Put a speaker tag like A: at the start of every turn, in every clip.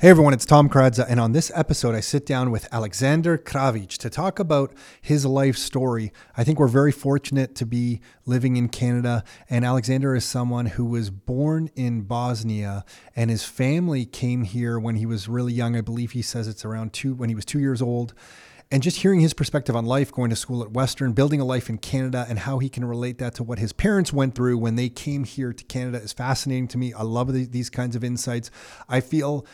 A: Hey everyone, it's Tom Karadza, and on this episode, I sit down with Aleksander Kravic to talk about his life story. I think we're very fortunate to be living in Canada, and Aleksander is someone who was born in Bosnia, and his family came here when he was really young. I believe he says it's around two when he was two years old. And just hearing his perspective on life, going to school at Western, building a life in Canada, and how he can relate that to what his parents went through when they came here to Canada is fascinating to me. I love these kinds of insights. I feel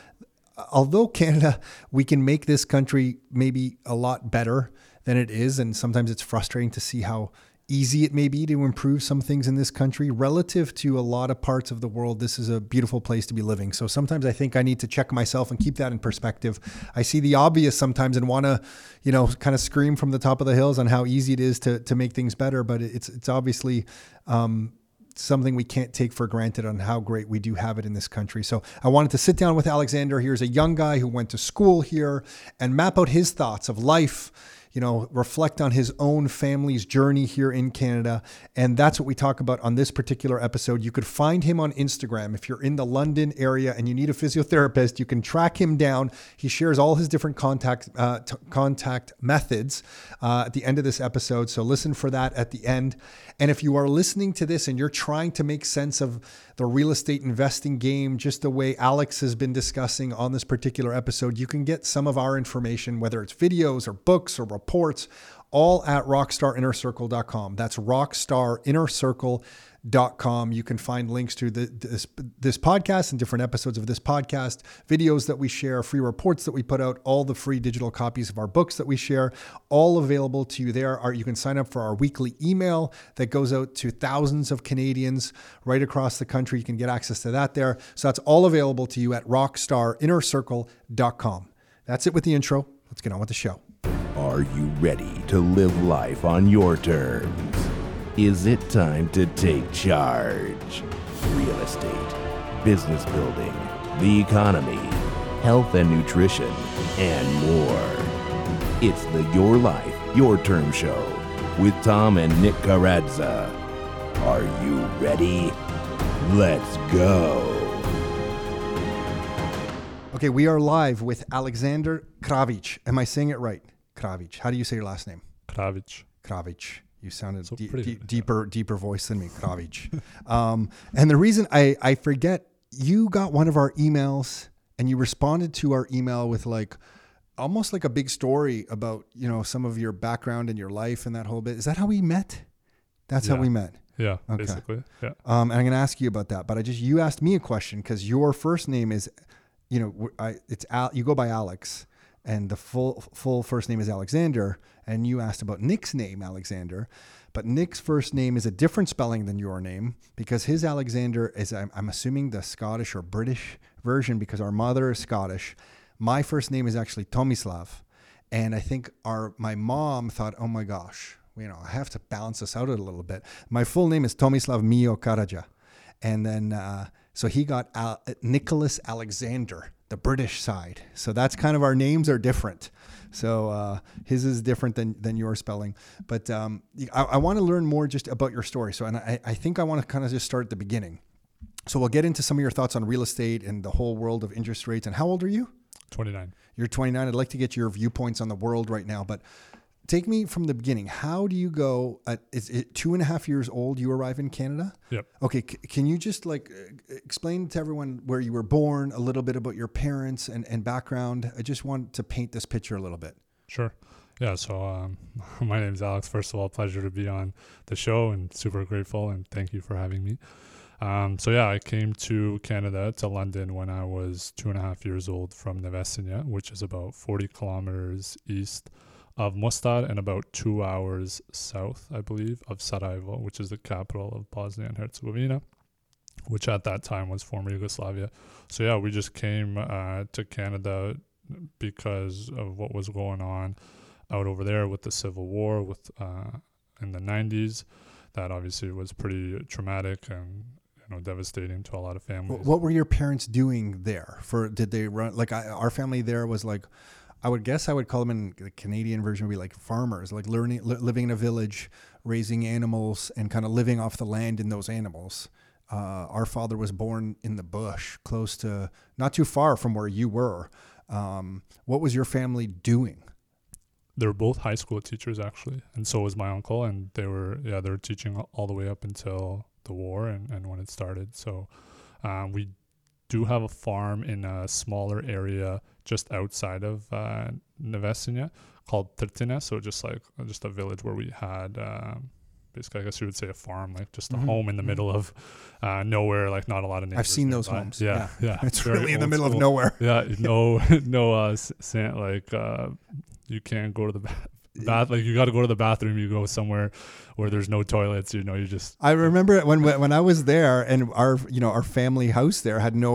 A: although Canada, we can make this country maybe a lot better than it is, and sometimes it's frustrating to see how easy it may be to improve some things in this country. Relative to a lot of parts of the world this is a beautiful place to be living. So sometimes i think i need to check myself and keep that in perspective. I see the obvious sometimes and want to you know kind of scream from the top of the hills on how easy it is to to make things better but it's it's obviously um, something we can't take for granted on how great we do have it in this country. So I wanted to sit down with Aleksander. Here's a young guy who went to school here and map out his thoughts of life you know, reflect on his own family's journey here in Canada. And that's what we talk about on this particular episode. You could find him on Instagram. If you're in the London area and you need a physiotherapist, you can track him down. He shares all his different contact, uh, t- contact methods uh, at the end of this episode. So listen for that at the end. And if you are listening to this and you're trying to make sense of the real estate investing game, just the way Aleks has been discussing on this particular episode, you can get some of our information, whether it's videos or books or reports, all at rockstarinnercircle.com. That's rockstarinnercircle.com. You can find links to the, this, this podcast and different episodes of this podcast, videos that we share, free reports that we put out, all the free digital copies of our books that we share, all available to you there. You can sign up for our weekly email that goes out to thousands of Canadians right across the country. You can get access to that there. So that's all available to you at rockstarinnercircle.com. That's it with the intro. Let's get on with the show.
B: Are you ready to live life on your terms? Is it time to take charge? Real estate, business building, the economy, health and nutrition, and more. It's the Your Life, Your Term Show with Tom and Nick Karadza. Are you ready? Let's go.
A: Okay, we are live with Aleksander Kravic. Am I saying it right? Kravic. How do you say your last name?
C: Kravic.
A: Kravic. You sounded
C: So
A: de-
C: pretty,
A: de- deeper, deeper voice than me, Kravic. um, and the reason I, I forget, you got one of our emails and you responded to our email with like almost like a big story about you know some of your background and your life and that whole bit. Is that how we met? That's how we met.
C: Yeah,
A: Okay.
C: basically. Yeah.
A: Um, and I'm going to ask you about that, but I just you asked me a question because your first name is, you know, I, it's Al, you go by Aleks, and the full full first name is Aleksander, and you asked about Nick's name Alexander, but Nick's first name is a different spelling than your name because his Alexander is I'm, I'm assuming the Scottish or British version because our mother is Scottish. My first name is actually Tomislav, and I think our my mom thought, oh my gosh, you know, I have to balance this out a little bit. My full name is Tomislav Mio Karaja. And then, uh, so he got Al- Nicholas Alexander, the British side. So that's kind of our names are different. So uh, his is different than, than your spelling. But um, I, I want to learn more just about your story. So, and I, I think I want to kind of just start at the beginning. So we'll get into some of your thoughts on real estate and the whole world of interest rates. And how old are you?
C: 29.
A: You're 29. I'd like to get your viewpoints on the world right now, but take me from the beginning. How do you go? At, is it two and a half years old? You arrive in Canada.
C: Yep.
A: Okay. C- can you just like uh, explain to everyone where you were born, a little bit about your parents and, and background? I just want to paint this picture a little bit.
C: Sure. Yeah. So, um, my name is Aleks. First of all, pleasure to be on the show and super grateful and thank you for having me. Um, so, yeah, I came to Canada, to London, when I was two and a half years old from Nevesinja, which is about 40 kilometers east of Mostar and about two hours south, I believe, of Sarajevo, which is the capital of Bosnia and Herzegovina, which at that time was former Yugoslavia. So, yeah, we just came uh, to Canada because of what was going on out over there with the civil war with uh, in the 90s that obviously was pretty traumatic and you know devastating to a lot of families
A: What were your parents doing there? For did they run like I, our family there was like, I would guess I would call them in the Canadian version would be like farmers, like learning li- living in a village, raising animals, and kind of living off the land in those animals. Uh, our father was born in the bush, close to, not too far from where you were. Um, what was your family doing?
C: They were both high school teachers actually, and so was my uncle, and they were yeah they were teaching all the way up until the war and, and when it started. So um, we do have a farm in a smaller area just outside of uh, called Tertina. So just like just a village where we had um, basically, I guess you would say a farm, like just a
A: Mhm.
C: home in the
A: Mhm.
C: middle of uh, nowhere, like not a lot of neighbors.
A: I've seen those homes.
C: Yeah, yeah.
A: It's
C: very
A: really in the middle of nowhere.
C: Yeah, no, no, uh, s- san- like uh, you can't go to the bath. Bath like you got to go to the bathroom. You go somewhere where there's no toilets. You know, you just
A: I remember when when when I was there, and our you know our family house there had no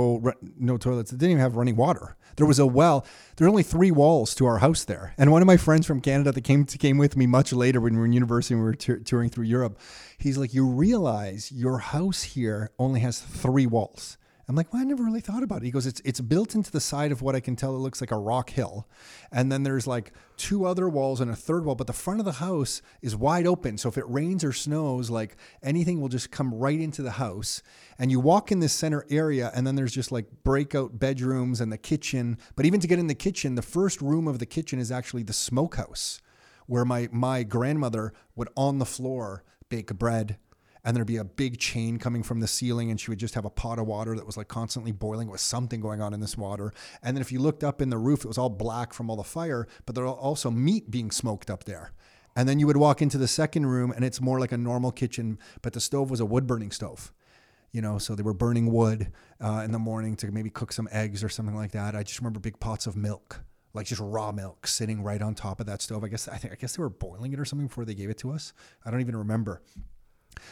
A: no toilets. It didn't even have running water. There was a well. There were only three walls to our house there. And one of my friends from Canada that came came with me much later when we were in university and we were tour- touring through Europe. He's like, "You realize your house here only has three walls." I'm like, well, I never really thought about it. He goes, it's it's built into the side of what I can tell it looks like a rock hill, and then there's like two other walls and a third wall, but the front of the house is wide open. So if it rains or snows, like anything will just come right into the house. And you walk in this center area, and then there's just like breakout bedrooms and the kitchen. But even to get in the kitchen, the first room of the kitchen is actually the smokehouse, where my my grandmother would on the floor bake bread and there'd be a big chain coming from the ceiling and she would just have a pot of water that was like constantly boiling. With something going on in this water. And then if you looked up in the roof it was all black from all the fire but there was also meat being smoked up there. And then you would walk into the second room and it's more like a normal kitchen but the stove was a wood burning stove you know so they were burning wood uh, in the morning to maybe cook some eggs or something like that. I just remember big pots of milk like just raw milk sitting right on top of that stove. I guess i think i guess they were boiling it or something before they gave it to us. I don't even remember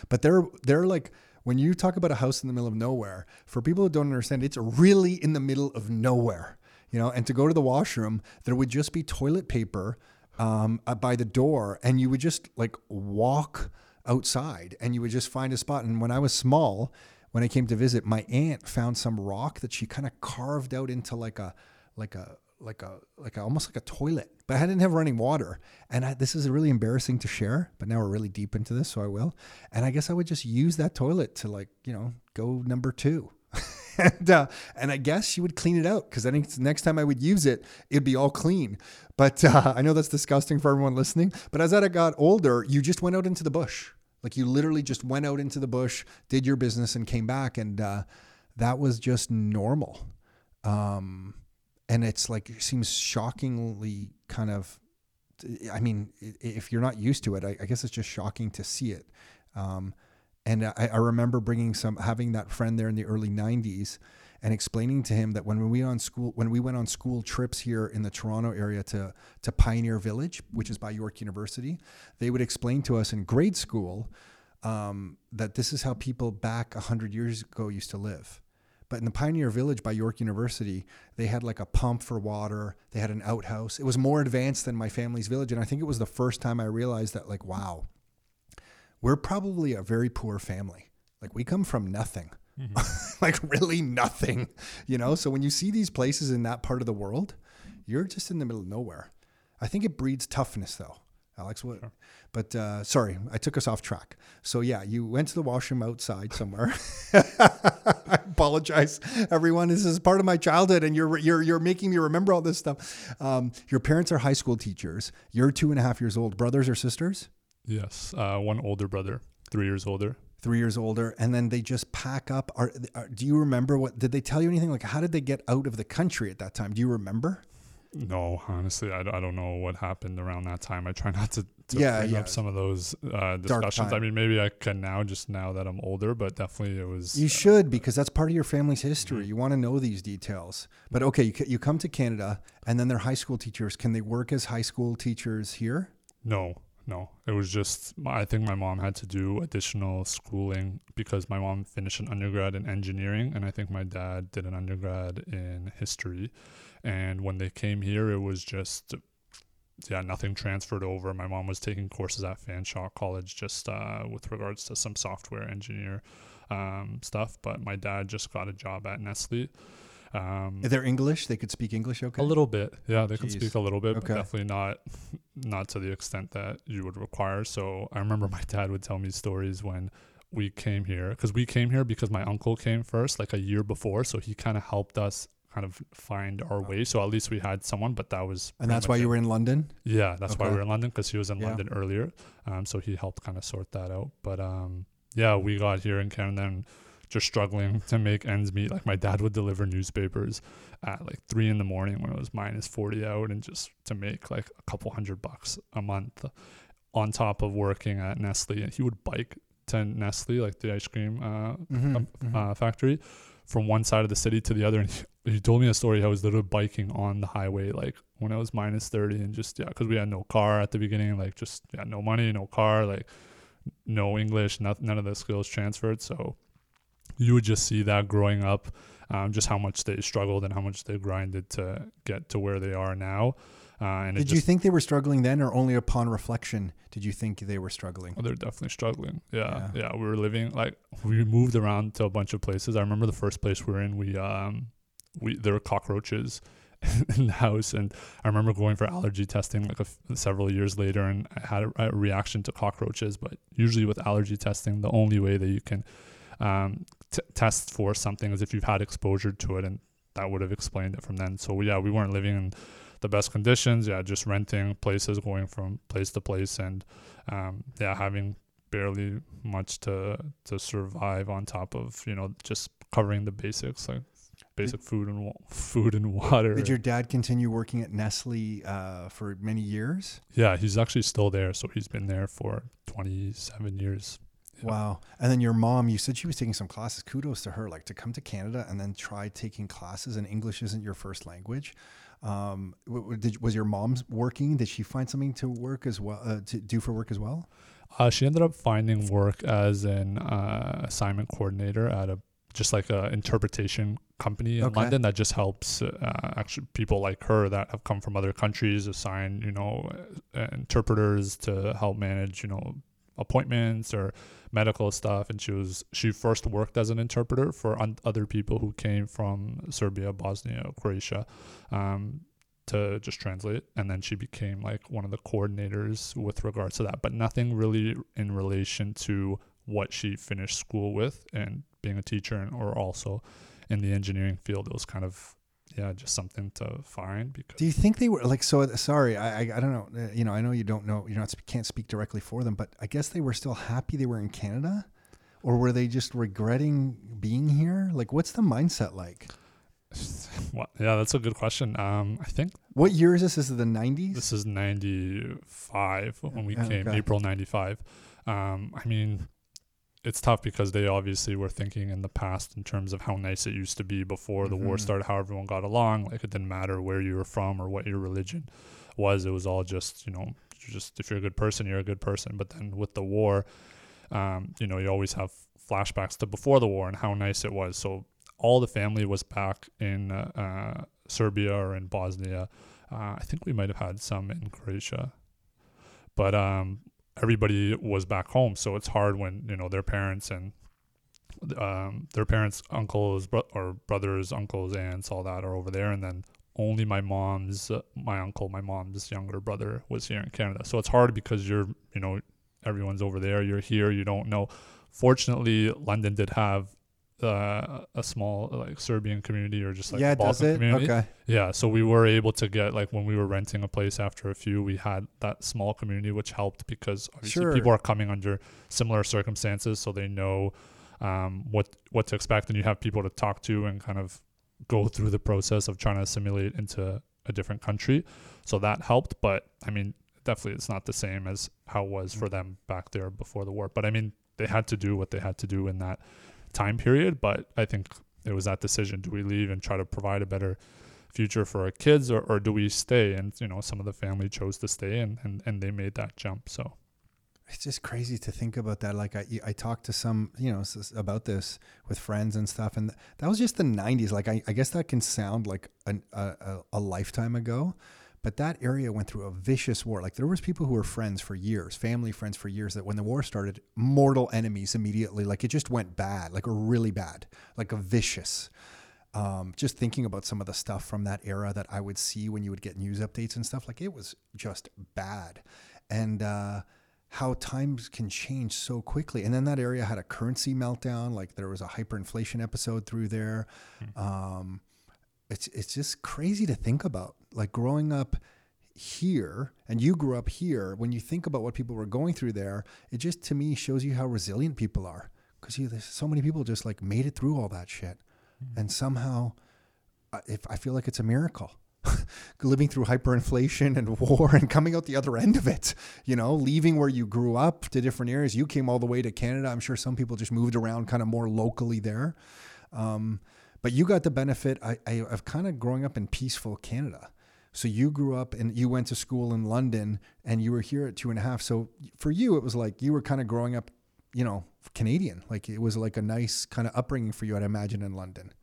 A: but they're they're like when you talk about a house in the middle of nowhere, for people who don't understand, it's really in the middle of nowhere. You know, and to go to the washroom, there would just be toilet paper um, uh, by the door, and you would just like walk outside, and you would just find a spot. And when I was small, when I came to visit, my aunt found some rock that she kind of carved out into like a like a like a like a, almost like a toilet, but I didn't have running water. And I, this is really embarrassing to share, but now we're really deep into this, so I will. And I guess I would just use that toilet to like you know go number two. and, uh, and I guess she would clean it out because I think next time I would use it, it'd be all clean. But uh, I know that's disgusting for everyone listening. But as I got older, you just went out into the bush. Like you literally just went out into the bush, did your business, and came back, and uh, that was just normal. Um, and it's like it seems shockingly kind of. I mean, if you're not used to it, I, I guess it's just shocking to see it. Um, and I, I remember bringing some, having that friend there in the early '90s, and explaining to him that when we on school, when we went on school trips here in the Toronto area to to Pioneer Village, which is by York University, they would explain to us in grade school um, that this is how people back hundred years ago used to live. But in the Pioneer Village by York University, they had like a pump for water. They had an outhouse. It was more advanced than my family's village, and I think it was the first time I realized that, like, wow, we're probably a very poor family. Like we come from nothing, like really nothing, you know. So when you see these places in that part of the world, you're just in the middle of nowhere. I think it breeds toughness, though. Aleks, what? But uh, sorry, I took us off track. So yeah, you went to the washroom outside somewhere. I apologize, everyone. This is part of my childhood, and you're you're you're making me remember all this stuff. Um, your parents are high school teachers. You're two and a half years old. Brothers or sisters?
C: yes, uh, one older brother, three years older.
A: Three years older, and then they just pack up. Are, are do you remember what? Did they tell you anything? Like, how did they get out of the country at that time? Do you remember?
C: No, honestly, I don't know what happened around that time. I try not to, to
A: Yeah,
C: bring
A: yeah.
C: up some of those uh, discussions. I mean, maybe I can now, just now that I'm older, but definitely it was.
A: You should because that's part of your family's history. You want to know these details. But okay, you, you come to Canada and then they're high school teachers. Can they work as high school teachers here?
C: No, no. It was just, I think my mom had to do additional schooling because my mom finished an undergrad in engineering, and I think my dad did an undergrad in history. And when they came here, it was just, yeah, nothing transferred over. My mom was taking courses at Fanshawe College just uh, with regards to some software engineer um, stuff, but my dad just got a job at Nestle. Um,
A: They're English. They could speak English. Okay.
C: a little bit, yeah. They can speak a little bit,
A: Okay.
C: but definitely not, not to the extent that you would require. So I remember my dad would tell me stories when we came here because we came here because my uncle came first, like a year before. So he kind of helped us kind of find our way. So at least we had someone, but that was
A: And that's why you were in London.
C: yeah, that's why we were in London because he was in
A: Yeah.
C: London earlier. Um, so he helped kind of sort that out. But um, yeah, we got here in Canada and just struggling to make ends meet. Like my dad would deliver newspapers at like three in the morning when it was minus forty out, and just to make like a couple hundred bucks a month on top of working at Nestle. And he would bike to Nestle, like the ice cream uh,
A: Mhm,
C: um,
A: mhm.
C: uh, factory from one side of the city to the other. And he, he told me a story. how I was literally biking on the highway, like when it was minus 30 and just, yeah, because we had no car at the beginning, like just, yeah, no money, no car, like no English, not, none of the skills transferred. So you would just see that growing up, um, just how much they struggled and how much they grinded to get to where they are now. Uh,
A: Did you think they were struggling then, or only upon reflection did you think they were struggling?
C: Oh, they're definitely struggling. Yeah,
A: Yeah.
C: yeah, We were living like we moved around to a bunch of places. I remember the first place we were in. We um, we there were cockroaches in the house, and I remember going for allergy testing like a f- several years later, and I had a, a reaction to cockroaches. But usually with allergy testing, the only way that you can um, t- test for something is if you've had exposure to it, and that would have explained it from then. So yeah, we weren't living in the best conditions. Yeah, just renting places, going from place to place, and um, yeah, having barely much to to survive on top of you know just covering the basics like basic food and wa- food and water.
A: Did your dad continue working at Nestle uh, for many years?
C: yeah, he's actually still there, so he's been there for 27 years.
A: Wow. And then your mom, you said she was taking some classes. Kudos to her, like to come to Canada and then try taking classes, and English isn't your first language. Um, did, was your mom working? Did she find something to work as well, uh, to do for work as well?
C: Uh, she ended up finding work as an uh, assignment coordinator at a just like a interpretation company in
A: Okay.
C: London that just helps uh, actually people like her that have come from other countries assign you know uh, interpreters to help manage you know appointments or medical stuff and she was she first worked as an interpreter for un- other people who came from Serbia, Bosnia, Croatia um, to just translate and then she became like one of the coordinators with regards to that. But nothing really in relation to what she finished school with and being a teacher and or also in the engineering field it was kind of yeah just something to find because
A: Do you think they were like so? Sorry, I I, I don't know. Uh, you know, I know you don't know. You not can't speak directly for them, but I guess they were still happy they were in Canada, or were they just regretting being here? Like, what's the mindset like?
C: what, yeah that's a good question um i think
A: What year is this? Is it the nineties?
C: this is 95 when we
A: Yeah,
C: came
A: okay.
C: april 95 um i mean it's tough because they obviously were thinking in the past in terms of how nice it used to be before the war
A: Mhm.
C: started how everyone got along. Like it didn't matter where you were from or what your religion was. It was all just you know just if you're a good person you're a good person. But then with the war um, you know you always have flashbacks to before the war and how nice it was. So all the family was back in uh, uh, serbia or in bosnia. Uh, i think we might have had some in croatia. But um, everybody was back home. So it's hard when you know their parents and um, their parents uncles bro- or brothers uncles aunts all that are over there. And then only my mom's uh, my uncle my mom's younger brother was here in canada. So it's hard because you're you know everyone's over there you're here you don't know. Fortunately london did have uh, a small like serbian community or just like
A: yeah,
C: Balkan
A: it?
C: community
A: Okay.
C: yeah, so we were able to get like when we were renting a place after a few, we had that small community which helped because obviously
A: Sure.
C: people are coming under similar circumstances, so they know um, what what to expect, and you have people to talk to and kind of go through the process of trying to assimilate into a different country. So that helped, but I mean, definitely it's not the same as how it was for them back there before the war. But I mean, they had to do what they had to do in that time period. But I think it was that decision: do we leave and try to provide a better future for our kids, or, or do we stay? And you know, some of the family chose to stay, and and, and they made that jump. So
A: It's just crazy to think about that. Like I, I talked to some, you know, about this with friends and stuff, and that was just the '90s. Like I, I guess that can sound like an, a, a, a lifetime ago, but that area went through a vicious war. Like there was people who were friends for years, family friends for years. That when the war started, mortal enemies immediately. Like it just went bad, like really bad, like a vicious. Um, just thinking about some of the stuff from that era that I would see when you would get news updates and stuff, like it was just bad. And uh, how times can change so quickly. And then that area had a currency meltdown, like there was a hyperinflation episode through there. Mm. Um, it's it's just crazy to think about. Like growing up here, and you grew up here. When you think about what people were going through there, it just to me shows you how resilient people are. Because there's so many people just like made it through all that shit, mm. and somehow, if I feel like it's a miracle living through hyperinflation and war and coming out the other end of it, you know, leaving where you grew up to different areas. You came all the way to Canada. I'm sure some people just moved around kind of more locally there. Um, but you got the benefit I, I, of kind of growing up in peaceful Canada. So you grew up and you went to school in London and you were here at two and a half. So for you, it was like you were kind of growing up, you know, Canadian. Like it was like a nice kind of upbringing for you, I'd imagine, in London.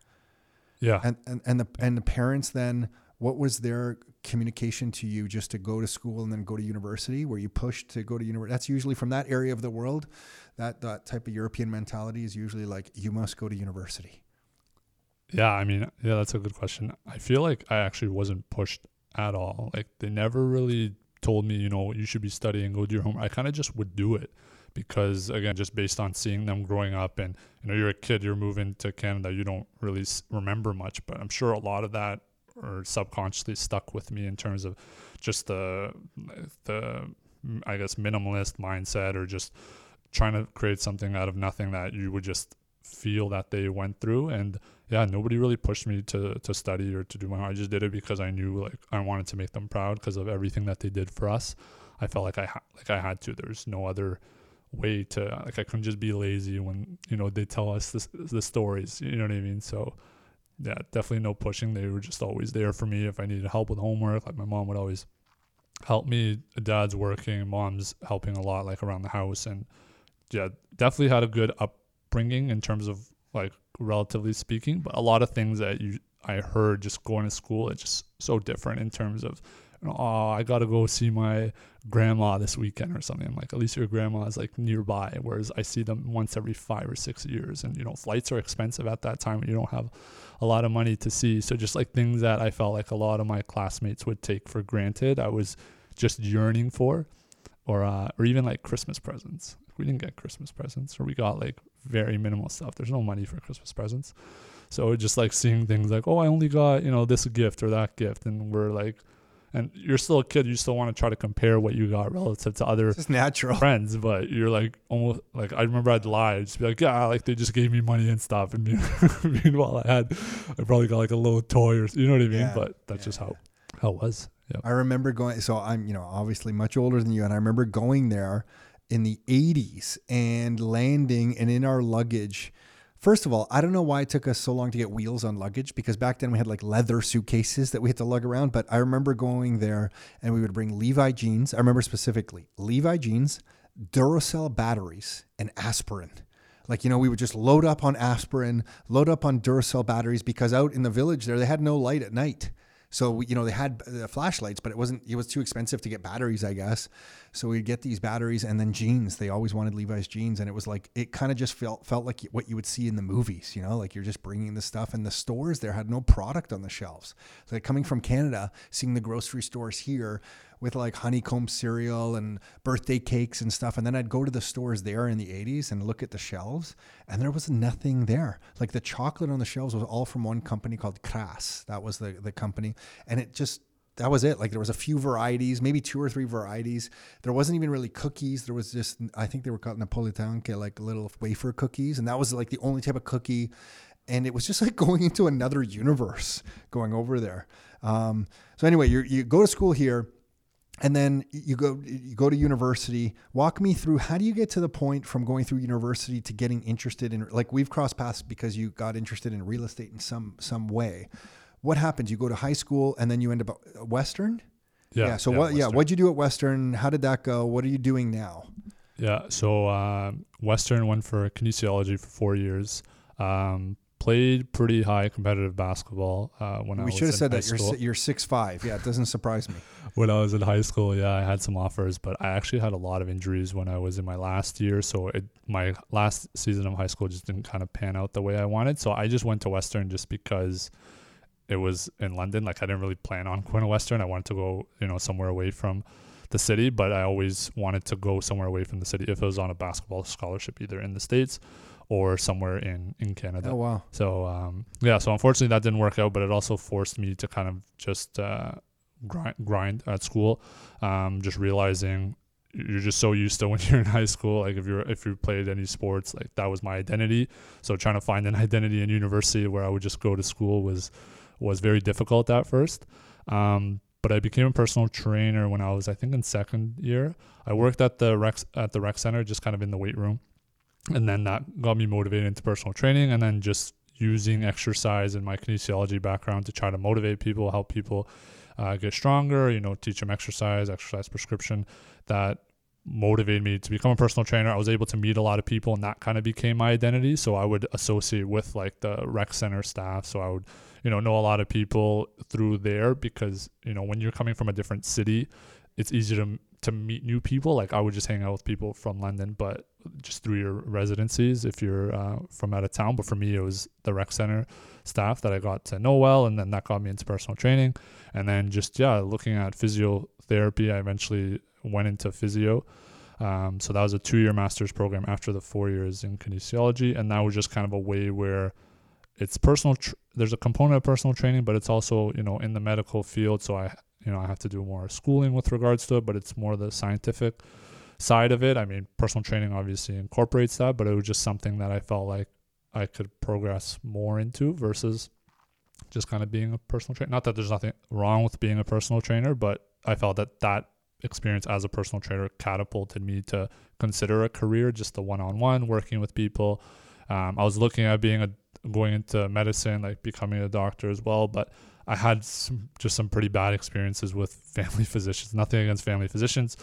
C: Yeah.
A: And, and, and the, and the parents then what was their communication to you just to go to school and then go to university? Were you pushed to go to university? That's usually from that area of the world. That that type of European mentality is usually like you must go to university.
C: Yeah, I mean, yeah, that's a good question. I feel like I actually wasn't pushed at all. Like they never really told me, you know, you should be studying, go do your homework. I kind of just would do it because again, just based on seeing them growing up and you know, you're a kid, you're moving to Canada, you don't really remember much, but I'm sure a lot of that or subconsciously stuck with me in terms of just the the I guess minimalist mindset or just trying to create something out of nothing that you would just feel that they went through and yeah nobody really pushed me to to study or to do my I just did it because I knew like I wanted to make them proud because of everything that they did for us I felt like I ha- like I had to there's no other way to like I couldn't just be lazy when you know they tell us this, the stories you know what I mean so yeah, definitely no pushing. They were just always there for me if I needed help with homework. Like my mom would always help me. Dad's working, mom's helping a lot, like around the house, and yeah, definitely had a good upbringing in terms of like relatively speaking. But a lot of things that you I heard just going to school, it's just so different in terms of oh, I got to go see my grandma this weekend or something. I'm like, at least your grandma is like nearby. Whereas I see them once every five or six years. And, you know, flights are expensive at that time. And you don't have a lot of money to see. So just like things that I felt like a lot of my classmates would take for granted, I was just yearning for. Or, uh, or even like Christmas presents. We didn't get Christmas presents, or we got like very minimal stuff. There's no money for Christmas presents. So just like seeing things like, oh, I only got, you know, this gift or that gift. And we're like, and you're still a kid. You still want to try to compare what you got relative to other
A: it's natural
C: friends. But you're like almost like I remember I'd lie, I'd just be like, yeah, like they just gave me money and stuff. And meanwhile, I had I probably got like a little toy or you know what I mean. Yeah, but that's yeah, just how how it was.
A: Yeah. I remember going. So I'm you know obviously much older than you, and I remember going there in the 80s and landing, and in our luggage First of all, I don't know why it took us so long to get wheels on luggage because back then we had like leather suitcases that we had to lug around. But I remember going there and we would bring Levi jeans. I remember specifically Levi jeans, Duracell batteries, and aspirin. Like, you know, we would just load up on aspirin, load up on Duracell batteries because out in the village there, they had no light at night. So you know they had uh, the flashlights, but it wasn't. It was too expensive to get batteries, I guess. So we'd get these batteries and then jeans. They always wanted Levi's jeans, and it was like it kind of just felt felt like what you would see in the movies. You know, like you're just bringing the stuff, and the stores there had no product on the shelves. So like coming from Canada, seeing the grocery stores here with like honeycomb cereal and birthday cakes and stuff. And then I'd go to the stores there in the 80s and look at the shelves, and there was nothing there. Like the chocolate on the shelves was all from one company called Kraš. That was the, the company. And it just, that was it. Like there was a few varieties, maybe two or three varieties. There wasn't even really cookies. There was just, I think they were called Napolitanke, like little wafer cookies. And that was like the only type of cookie. And it was just like going into another universe going over there. Um, so anyway, you you go to school here and then you go you go to university. Walk me through how do you get to the point from going through university to getting interested in like we've crossed paths because you got interested in real estate in some some way. What happens? You go to high school and then you end up at western? Yeah, yeah so yeah, what Western. yeah what'd you do at western? How did that go? What are you doing now?
C: Yeah so um, western went for kinesiology for four years. Um, played pretty high competitive basketball uh, when
A: we
C: I was.
A: We should have said that you're you're six five. Yeah, it doesn't surprise me.
C: when I was in high school, yeah, I had some offers, but I actually had a lot of injuries when I was in my last year. So it, my last season of high school just didn't kind of pan out the way I wanted. So I just went to Western just because it was in London. Like I didn't really plan on going to Western. I wanted to go, you know, somewhere away from the city, but I always wanted to go somewhere away from the city if it was on a basketball scholarship, either in the states or somewhere in in Canada.
A: Oh wow.
C: So um, yeah, so unfortunately that didn't work out, but it also forced me to kind of just uh, grind, grind at school. Um, just realizing you're just so used to when you're in high school, like if you're if you played any sports, like that was my identity. So trying to find an identity in university where I would just go to school was was very difficult at first. Um, but I became a personal trainer when I was, I think, in second year. I worked at the rec at the rec center, just kind of in the weight room and then that got me motivated into personal training and then just using exercise and my kinesiology background to try to motivate people help people uh, get stronger you know teach them exercise exercise prescription that motivated me to become a personal trainer. I was able to meet a lot of people and that kind of became my identity. So i would associate with like the rec center staff. So i would you know know a lot of people through there because you know when you're coming from a different city it's easy to to meet new people. Like i would just hang out with people from london but just through your residencies if you're uh, from out of town. But for me, it was the rec center staff that I got to know well, and then that got me into personal training. And then just yeah, looking at physiotherapy, I eventually went into physio. Um, so that was a two-year master's program after the four years in kinesiology, and that was just kind of a way where it's personal. Tr- there's a component of personal training, but it's also you know in the medical field. So I you know I have to do more schooling with regards to it, but it's more the scientific side of it. I mean, personal training obviously incorporates that, but it was just something that I felt like I could progress more into versus just kind of being a personal trainer. Not that there's nothing wrong with being a personal trainer, but I felt that that experience as a personal trainer catapulted me to consider a career, just the one-on-one working with people. Um, I was looking at being a going into medicine, like becoming a doctor as well, but I had some, just some pretty bad experiences with family physicians. Nothing against family physicians,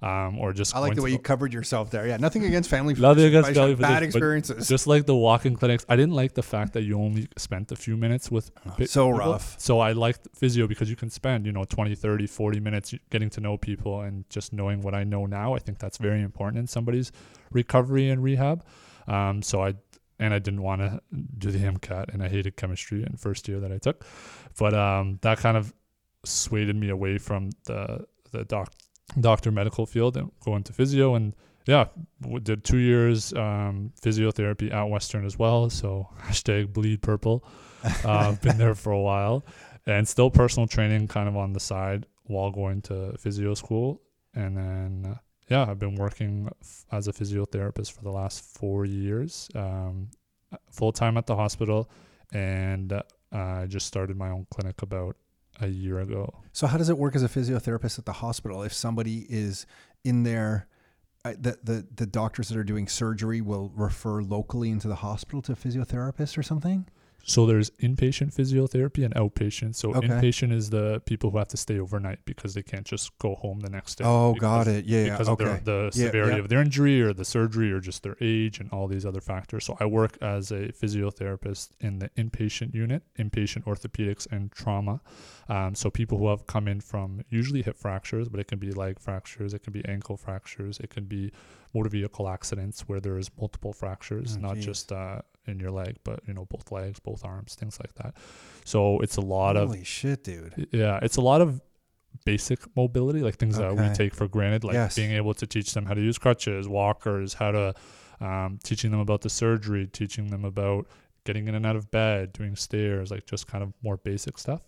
C: um, or just.
A: I like the way you covered yourself there. Yeah, nothing against family. Physicians.
C: Nothing against family physicians.
A: bad experiences.
C: Just like the walk-in clinics, I didn't like the fact that you only spent a few minutes with.
A: Oh, so people. rough.
C: So I liked physio because you can spend you know 20, 30, 40 minutes getting to know people and just knowing what I know now. I think that's very important in somebody's recovery and rehab. Um, so I and I didn't want to do the MCAT, and I hated chemistry in first year that I took. But um, that kind of swayed me away from the the doc, doctor medical field and going to physio. And yeah, did two years um, physiotherapy at Western as well. So hashtag bleed purple. Uh, been there for a while, and still personal training kind of on the side while going to physio school. And then uh, yeah, I've been working f- as a physiotherapist for the last four years, um, full time at the hospital, and uh, I just started my own clinic about a year ago.
A: So, how does it work as a physiotherapist at the hospital? If somebody is in there, uh, the, the the doctors that are doing surgery will refer locally into the hospital to a physiotherapist or something.
C: So there's inpatient physiotherapy and outpatient. So okay. inpatient is the people who have to stay overnight because they can't just go home the next day.
A: Oh, got it. Yeah,
C: because
A: okay.
C: of their, the severity yeah, yeah. of their injury or the surgery or just their age and all these other factors. So I work as a physiotherapist in the inpatient unit, inpatient orthopedics and trauma. Um, so people who have come in from usually hip fractures, but it can be leg fractures, it can be ankle fractures, it can be motor vehicle accidents where there's multiple fractures, oh, not geez. just uh, in your leg, but you know both legs, both arms, things like that. So it's a lot
A: Holy
C: of
A: holy shit, dude.
C: Yeah, it's a lot of basic mobility, like things okay. that we take for granted, like
A: yes.
C: being able to teach them how to use crutches, walkers, how to um, teaching them about the surgery, teaching them about getting in and out of bed, doing stairs, like just kind of more basic stuff.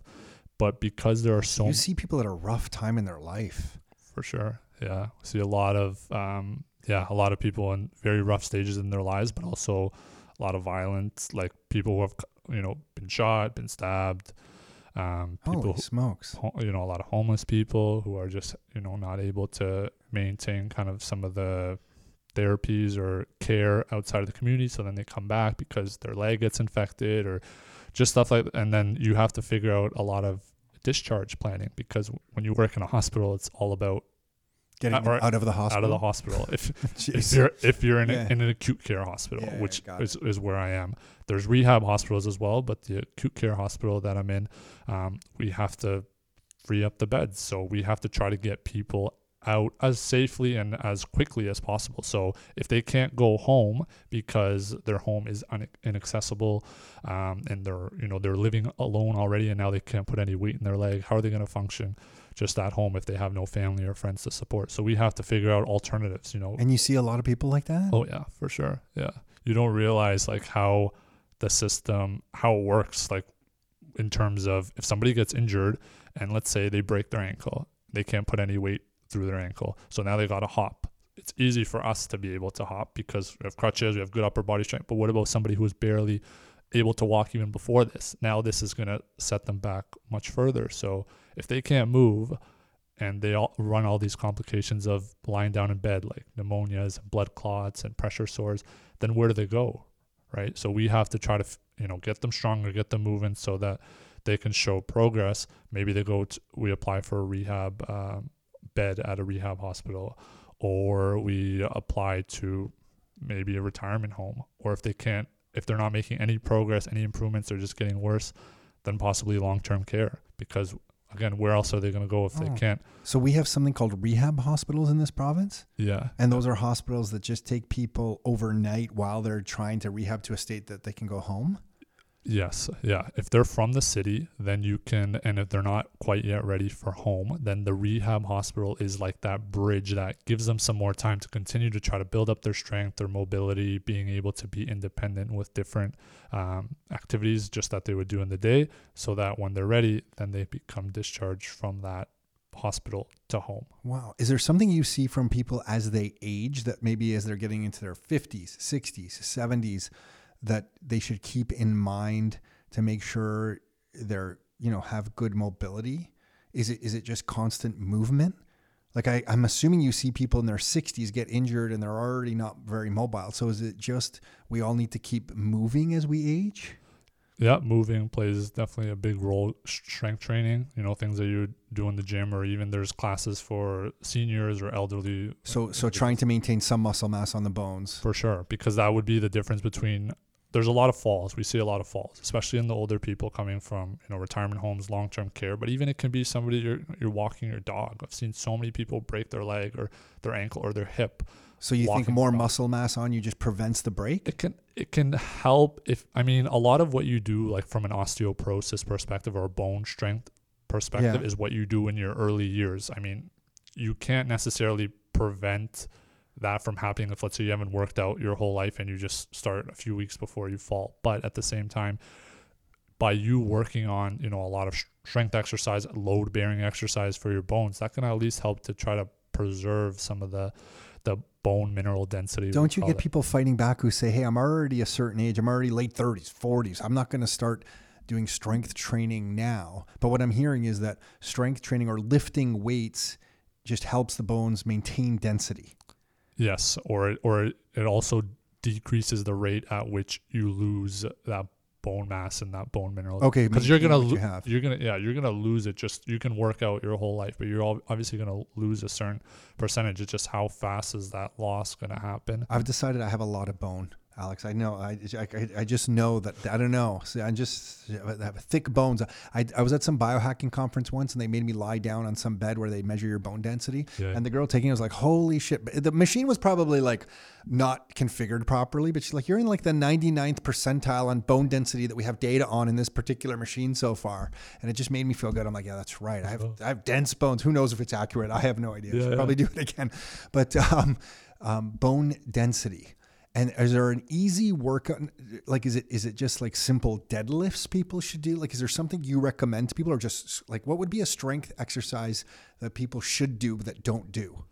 C: But because there are so
A: you see people at a rough time in their life,
C: for sure. Yeah, we see a lot of um, yeah, a lot of people in very rough stages in their lives, but also a lot of violence, like people who have you know been shot, been stabbed. Um,
A: people Holy smokes!
C: You know, a lot of homeless people who are just you know not able to maintain kind of some of the therapies or care outside of the community. So then they come back because their leg gets infected or just stuff like. And then you have to figure out a lot of discharge planning because when you work in a hospital, it's all about
A: getting uh, out of the hospital.
C: Out of the hospital. If if you're if you're in, yeah. a, in an acute care hospital, yeah, which is, is where I am. There's rehab hospitals as well, but the acute care hospital that I'm in, um, we have to free up the beds. So we have to try to get people out as safely and as quickly as possible. So if they can't go home because their home is un- inaccessible, um, and they're you know they're living alone already, and now they can't put any weight in their leg, how are they going to function? Just at home if they have no family or friends to support. So we have to figure out alternatives, you know.
A: And you see a lot of people like that?
C: Oh yeah, for sure. Yeah. You don't realize like how the system how it works like in terms of if somebody gets injured and let's say they break their ankle, they can't put any weight through their ankle. So now they got to hop. It's easy for us to be able to hop because we have crutches, we have good upper body strength. But what about somebody who is barely able to walk even before this? Now this is going to set them back much further. So if they can't move and they all run all these complications of lying down in bed like pneumonias and blood clots and pressure sores, then where do they go? Right? So we have to try to, you know, get them stronger, get them moving so that they can show progress. Maybe they go to, we apply for a rehab um, bed at a rehab hospital or we apply to maybe a retirement home or if they can't if they're not making any progress any improvements they're just getting worse then possibly long-term care because again where else are they going to go if
A: Oh.
C: they can't
A: So we have something called rehab hospitals in this province.
C: yeah
A: And those are hospitals that just take people overnight while they're trying to rehab to a state that they can go home.
C: Yes, yeah. If they're from the city, then you can, and if they're not quite yet ready for home, then the rehab hospital is like that bridge that gives them some more time to continue to try to build up their strength, their mobility, being able to be independent with different um, activities just that they would do in the day, so that when they're ready, then they become discharged from that hospital to home.
A: Wow. Is there something you see from people as they age that maybe as they're getting into their 50s, 60s, 70s that they should keep in mind to make sure they're, you know, have good mobility? Is it is it just constant movement? Like I, I'm assuming you see people in their 60s get injured and they're already not very mobile. So is it just we all need to keep moving as we age?
C: Yeah, moving plays definitely a big role. Strength training, you know, things that you do in the gym, or even there's classes for seniors or elderly.
A: So so trying to maintain some muscle mass on the bones.
C: for sure, because that would be the difference between. There's a lot of falls. We see a lot of falls, especially in the older people coming from you know retirement homes, long term care. But even it can be somebody you're you're walking your dog. I've seen so many people break their leg or their ankle or their hip.
A: So you think more muscle mass on you just prevents the break?
C: it can it can help if I mean a lot of what you do like from an osteoporosis perspective or a bone strength perspective
A: Yeah.
C: is what you do in your early years. I mean, you can't necessarily prevent that from happening if let's say you haven't worked out your whole life and you just start a few weeks before you fall. But at the same time, by you working on, you know, a lot of strength exercise, load bearing exercise for your bones, that can at least help to try to preserve some of the the bone mineral density.
A: Don't you get
C: it.
A: people fighting back who say, "Hey, I'm already a certain age. I'm already late 30s, 40s. I'm not going to start doing strength training now." But what I'm hearing is that strength training or lifting weights just helps the bones maintain density.
C: Yes, or it, or it, also decreases the rate at which you lose that bone mass and that bone mineral.
A: Okay,
C: because you're gonna lo-
A: you have.
C: you're gonna yeah you're gonna lose it. Just you can work out your whole life, but you're all, obviously gonna lose a certain percentage. It's just how fast is that loss gonna happen?
A: I've decided I have a lot of bone, Aleks. I know. I, I, I just know that. I don't know. See, I just I have thick bones. I, I was at some biohacking conference once, and they made me lie down on some bed where they measure your bone density.
C: Yeah.
A: And the girl taking it was like, "Holy shit!" The machine was probably like not configured properly, but she's like, "You're in like the 99th percentile on bone density that we have data on in this particular machine so far." And it just made me feel good. I'm like, "Yeah, that's right. I have I have dense bones. Who knows if it's accurate? I have no idea. I
C: Yeah,
A: should
C: yeah.
A: probably do it again." But um, um, bone density. And is there an easy workout? Like, is it is it just like simple deadlifts people should do? Like, is there something you recommend to people, or just like what would be a strength exercise that people should do but that don't do?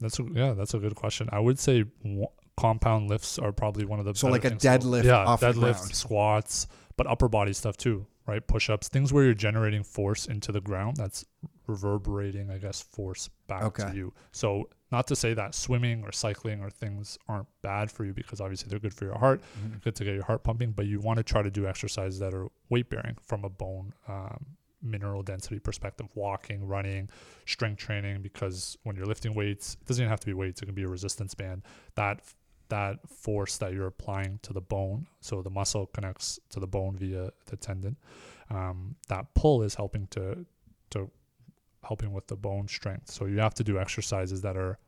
C: That's a, yeah, that's a good question. I would say w- compound lifts are probably one of the
A: So like a deadlift
C: yeah,
A: off the
C: squats, but upper body stuff too, right? Push ups, things where you're generating force into the ground. That's reverberating, I guess, force back
A: Okay.
C: to you. So not to say that swimming or cycling or things aren't bad for you because obviously they're good for your heart,
A: Mm-hmm.
C: good to get your heart pumping, but you want to try to do exercises that are weight bearing from a bone um, mineral density perspective, walking, running, strength training, because when you're lifting weights, it doesn't even have to be weights, it can be a resistance band. That that force that you're applying to the bone, so the muscle connects to the bone via the tendon. Um, that pull is helping to to helping with the bone strength. So you have to do exercises that are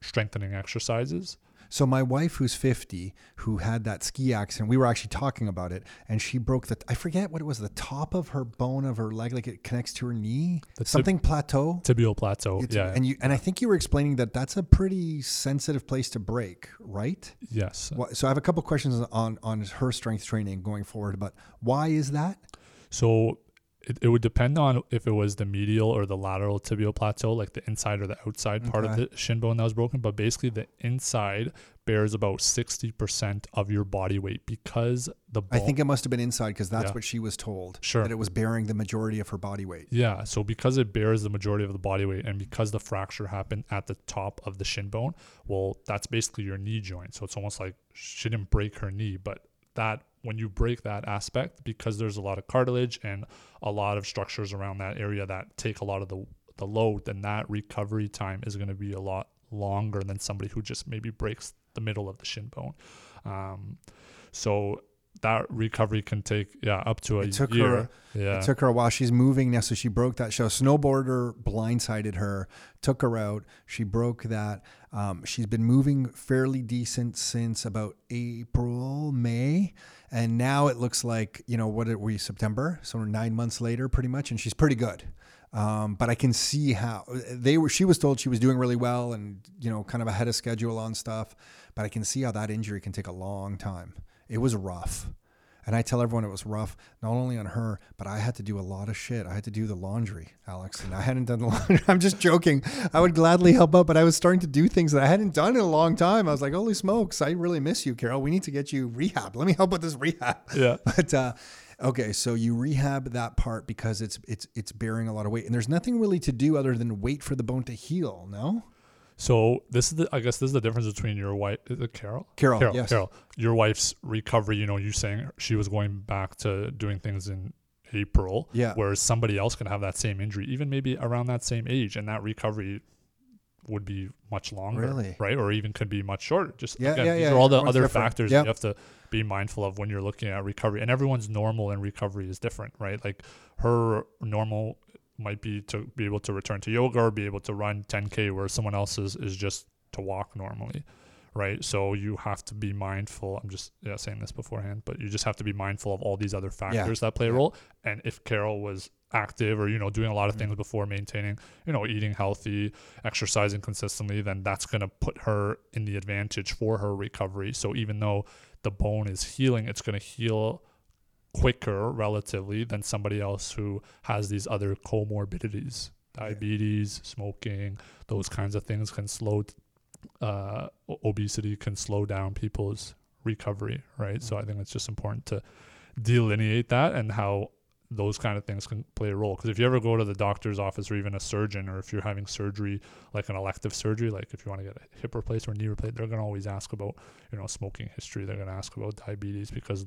C: strengthening exercises.
A: So my wife, who's 50, who had that ski accident, we were actually talking about it, and she broke the I forget what it was, the top of her bone of her leg, like it connects to her knee,
C: The tib-
A: something plateau.
C: Tibial plateau.
A: It's-
C: yeah.
A: and you and I think you were explaining that that's a pretty sensitive place to break, right?
C: yes.
A: So I have a couple questions on on her strength training going forward, but why is that?
C: So it, it would depend on if it was the medial or the lateral tibial plateau, like the inside or the outside part of the shin bone that was broken. But basically, the inside bears about 60% of your body weight because the
A: I think it must have been inside because that's
C: Yeah.
A: what she was told.
C: Sure.
A: that it was bearing the majority of her body weight.
C: Yeah, so because it bears the majority of the body weight and because the fracture happened at the top of the shin bone, well, that's basically your knee joint. So it's almost like she didn't break her knee, but that when you break that aspect, because there's a lot of cartilage and a lot of structures around that area that take a lot of the the load, then that recovery time is going to be a lot longer than somebody who just maybe breaks the middle of the shin bone. Um, so that recovery can take yeah up to a
A: It took
C: year.
A: her-
C: yeah.
A: It took her a while. She's moving now, so she broke that show. Snowboarder blindsided her, took her out. She broke that. Um, she's been moving fairly decent since about April, May, and now it looks like you know what are we September, so we're nine months later, pretty much, and she's pretty good. Um, but I can see how they were. She was told she was doing really well, and you know, kind of ahead of schedule on stuff. But I can see how that injury can take a long time. It was rough. And I tell everyone it was rough, not only on her, but I had to do a lot of shit. I had to do the laundry, Aleks, and I hadn't done the laundry. I'm just joking. I would gladly help out, but I was starting to do things that I hadn't done in a long time. I was like, holy smokes, I really miss you, Carol. We need to get you rehab. Let me help with this rehab.
C: Yeah.
A: But uh, okay, so you rehab that part because it's it's it's bearing a lot of weight, and there's nothing really to do other than wait for the bone to heal. No,
C: So this is the I guess this is the difference between your wife is it Carol?
A: Carol,
C: Carol,
A: yes.
C: Carol. Your wife's recovery, you know, you saying she was going back to doing things in April.
A: Yeah.
C: Whereas somebody else can have that same injury, even maybe around that same age, and that recovery would be much longer.
A: Really?
C: Right? Or even could be much shorter. Just
A: Yeah,
C: again,
A: yeah,
C: these
A: yeah,
C: are all the other
A: different.
C: factors
A: Yep.
C: you have to be mindful of when you're looking at recovery. And everyone's normal and recovery is different, right? Like her normal might be to be able to return to yoga or be able to run 10k where someone else's is just to walk normally right? So you have to be mindful i'm just yeah, saying this beforehand but you just have to be mindful of all these other factors that play a role. And if carol was active or you know doing a lot of
A: Mhm.
C: things before maintaining you know eating healthy exercising consistently then that's going to put her in the advantage for her recovery. So even though the bone is healing it's going to heal quicker relatively than somebody else who has these other comorbidities. Diabetes smoking those kinds of things can slow uh, obesity can slow down people's recovery right? So i think it's just important to delineate that and how those kind of things can play a role. Because if you ever go to the doctor's office or even a surgeon or if you're having surgery like an elective surgery like if you want to get a hip replaced or knee replaced they're going to always ask about you know smoking history. They're going to ask about diabetes because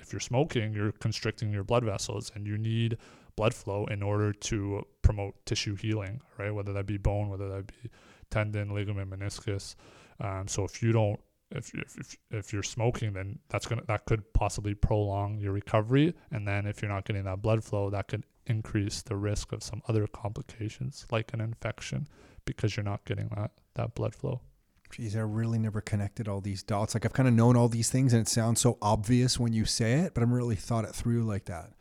C: if you're smoking, you're constricting your blood vessels and you need blood flow in order to promote tissue healing, right? Whether that be bone, whether that be tendon, ligament, meniscus. Um, so if you don't, if, if, if, if you're smoking, then that's gonna that could possibly prolong your recovery. And then if you're not getting that blood flow, that could increase the risk of some other complications like an infection because you're not getting that that blood flow.
A: Geez, I really never connected all these dots. Like I've kind of known all these things, and it sounds so obvious when you say it, but I haven't really thought it through like that.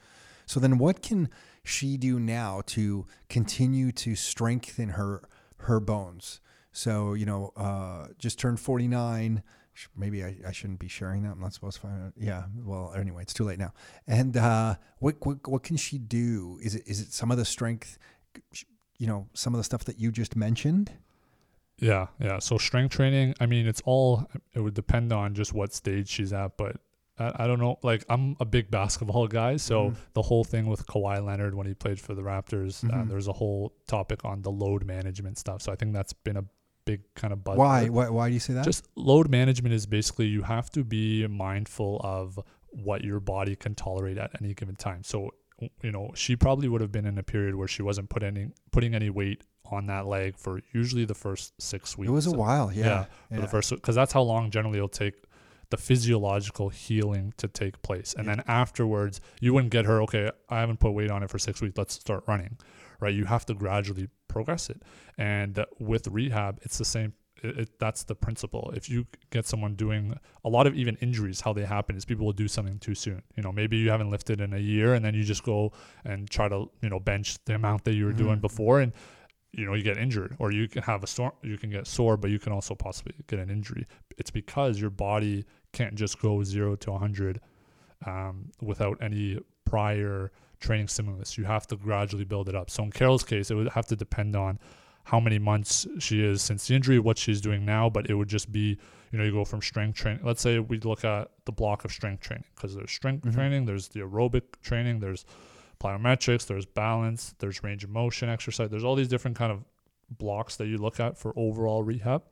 A: So then, what can she do now to continue to strengthen her her bones? So you know, uh, just turned forty nine. Maybe I, I shouldn't be sharing that. I'm not supposed to find out. Yeah. Well, anyway, it's too late now. And uh, what, what what can she do? Is it is it some of the strength? You know, some of the stuff that you just mentioned.
C: Yeah, yeah. So strength training, I mean, it's all it would depend on just what stage she's at, but I, I don't know. Like I'm a big basketball guy, so
A: Mhm.
C: the whole thing with Kawhi Leonard when he played for the Raptors, uh,
A: Mhm.
C: there's a whole topic on the load management stuff. So I think that's been a big kind of buzz.
A: Why? Why? Why do you say that?
C: Just load management is basically you have to be mindful of what your body can tolerate at any given time. So you know, she probably would have been in a period where she wasn't put any putting any weight on that leg for usually the first six weeks.
A: It was a while, yeah.
C: Yeah, for the first because that's how long generally it'll take the physiological healing to take place, and
A: Yeah.
C: then afterwards you wouldn't get her. Okay, I haven't put weight on it for six weeks. Let's start running, right? You have to gradually progress it, and with rehab, it's the same. it, it, that's the principle. If you get someone doing a lot of even injuries, how they happen is people will do something too soon. You know, maybe you haven't lifted in a year, and then you just go and try to you know bench the amount that you were
A: Mm-hmm.
C: doing before, and you know you get injured, or you can have a sore, you can get sore, but you can also possibly get an injury. It's because your body can't just go zero to 100 um, without any prior training stimulus. You have to gradually build it up. So in Carol's case, it would have to depend on how many months she is since the injury, what she's doing now, but it would just be, you know, you go from strength training. Let's say we look at the block of strength training because there's strength
A: Mhm.
C: training, there's the aerobic training, there's plyometrics, there's balance, there's range of motion exercise. There's all these different kind of blocks that you look at for overall rehab.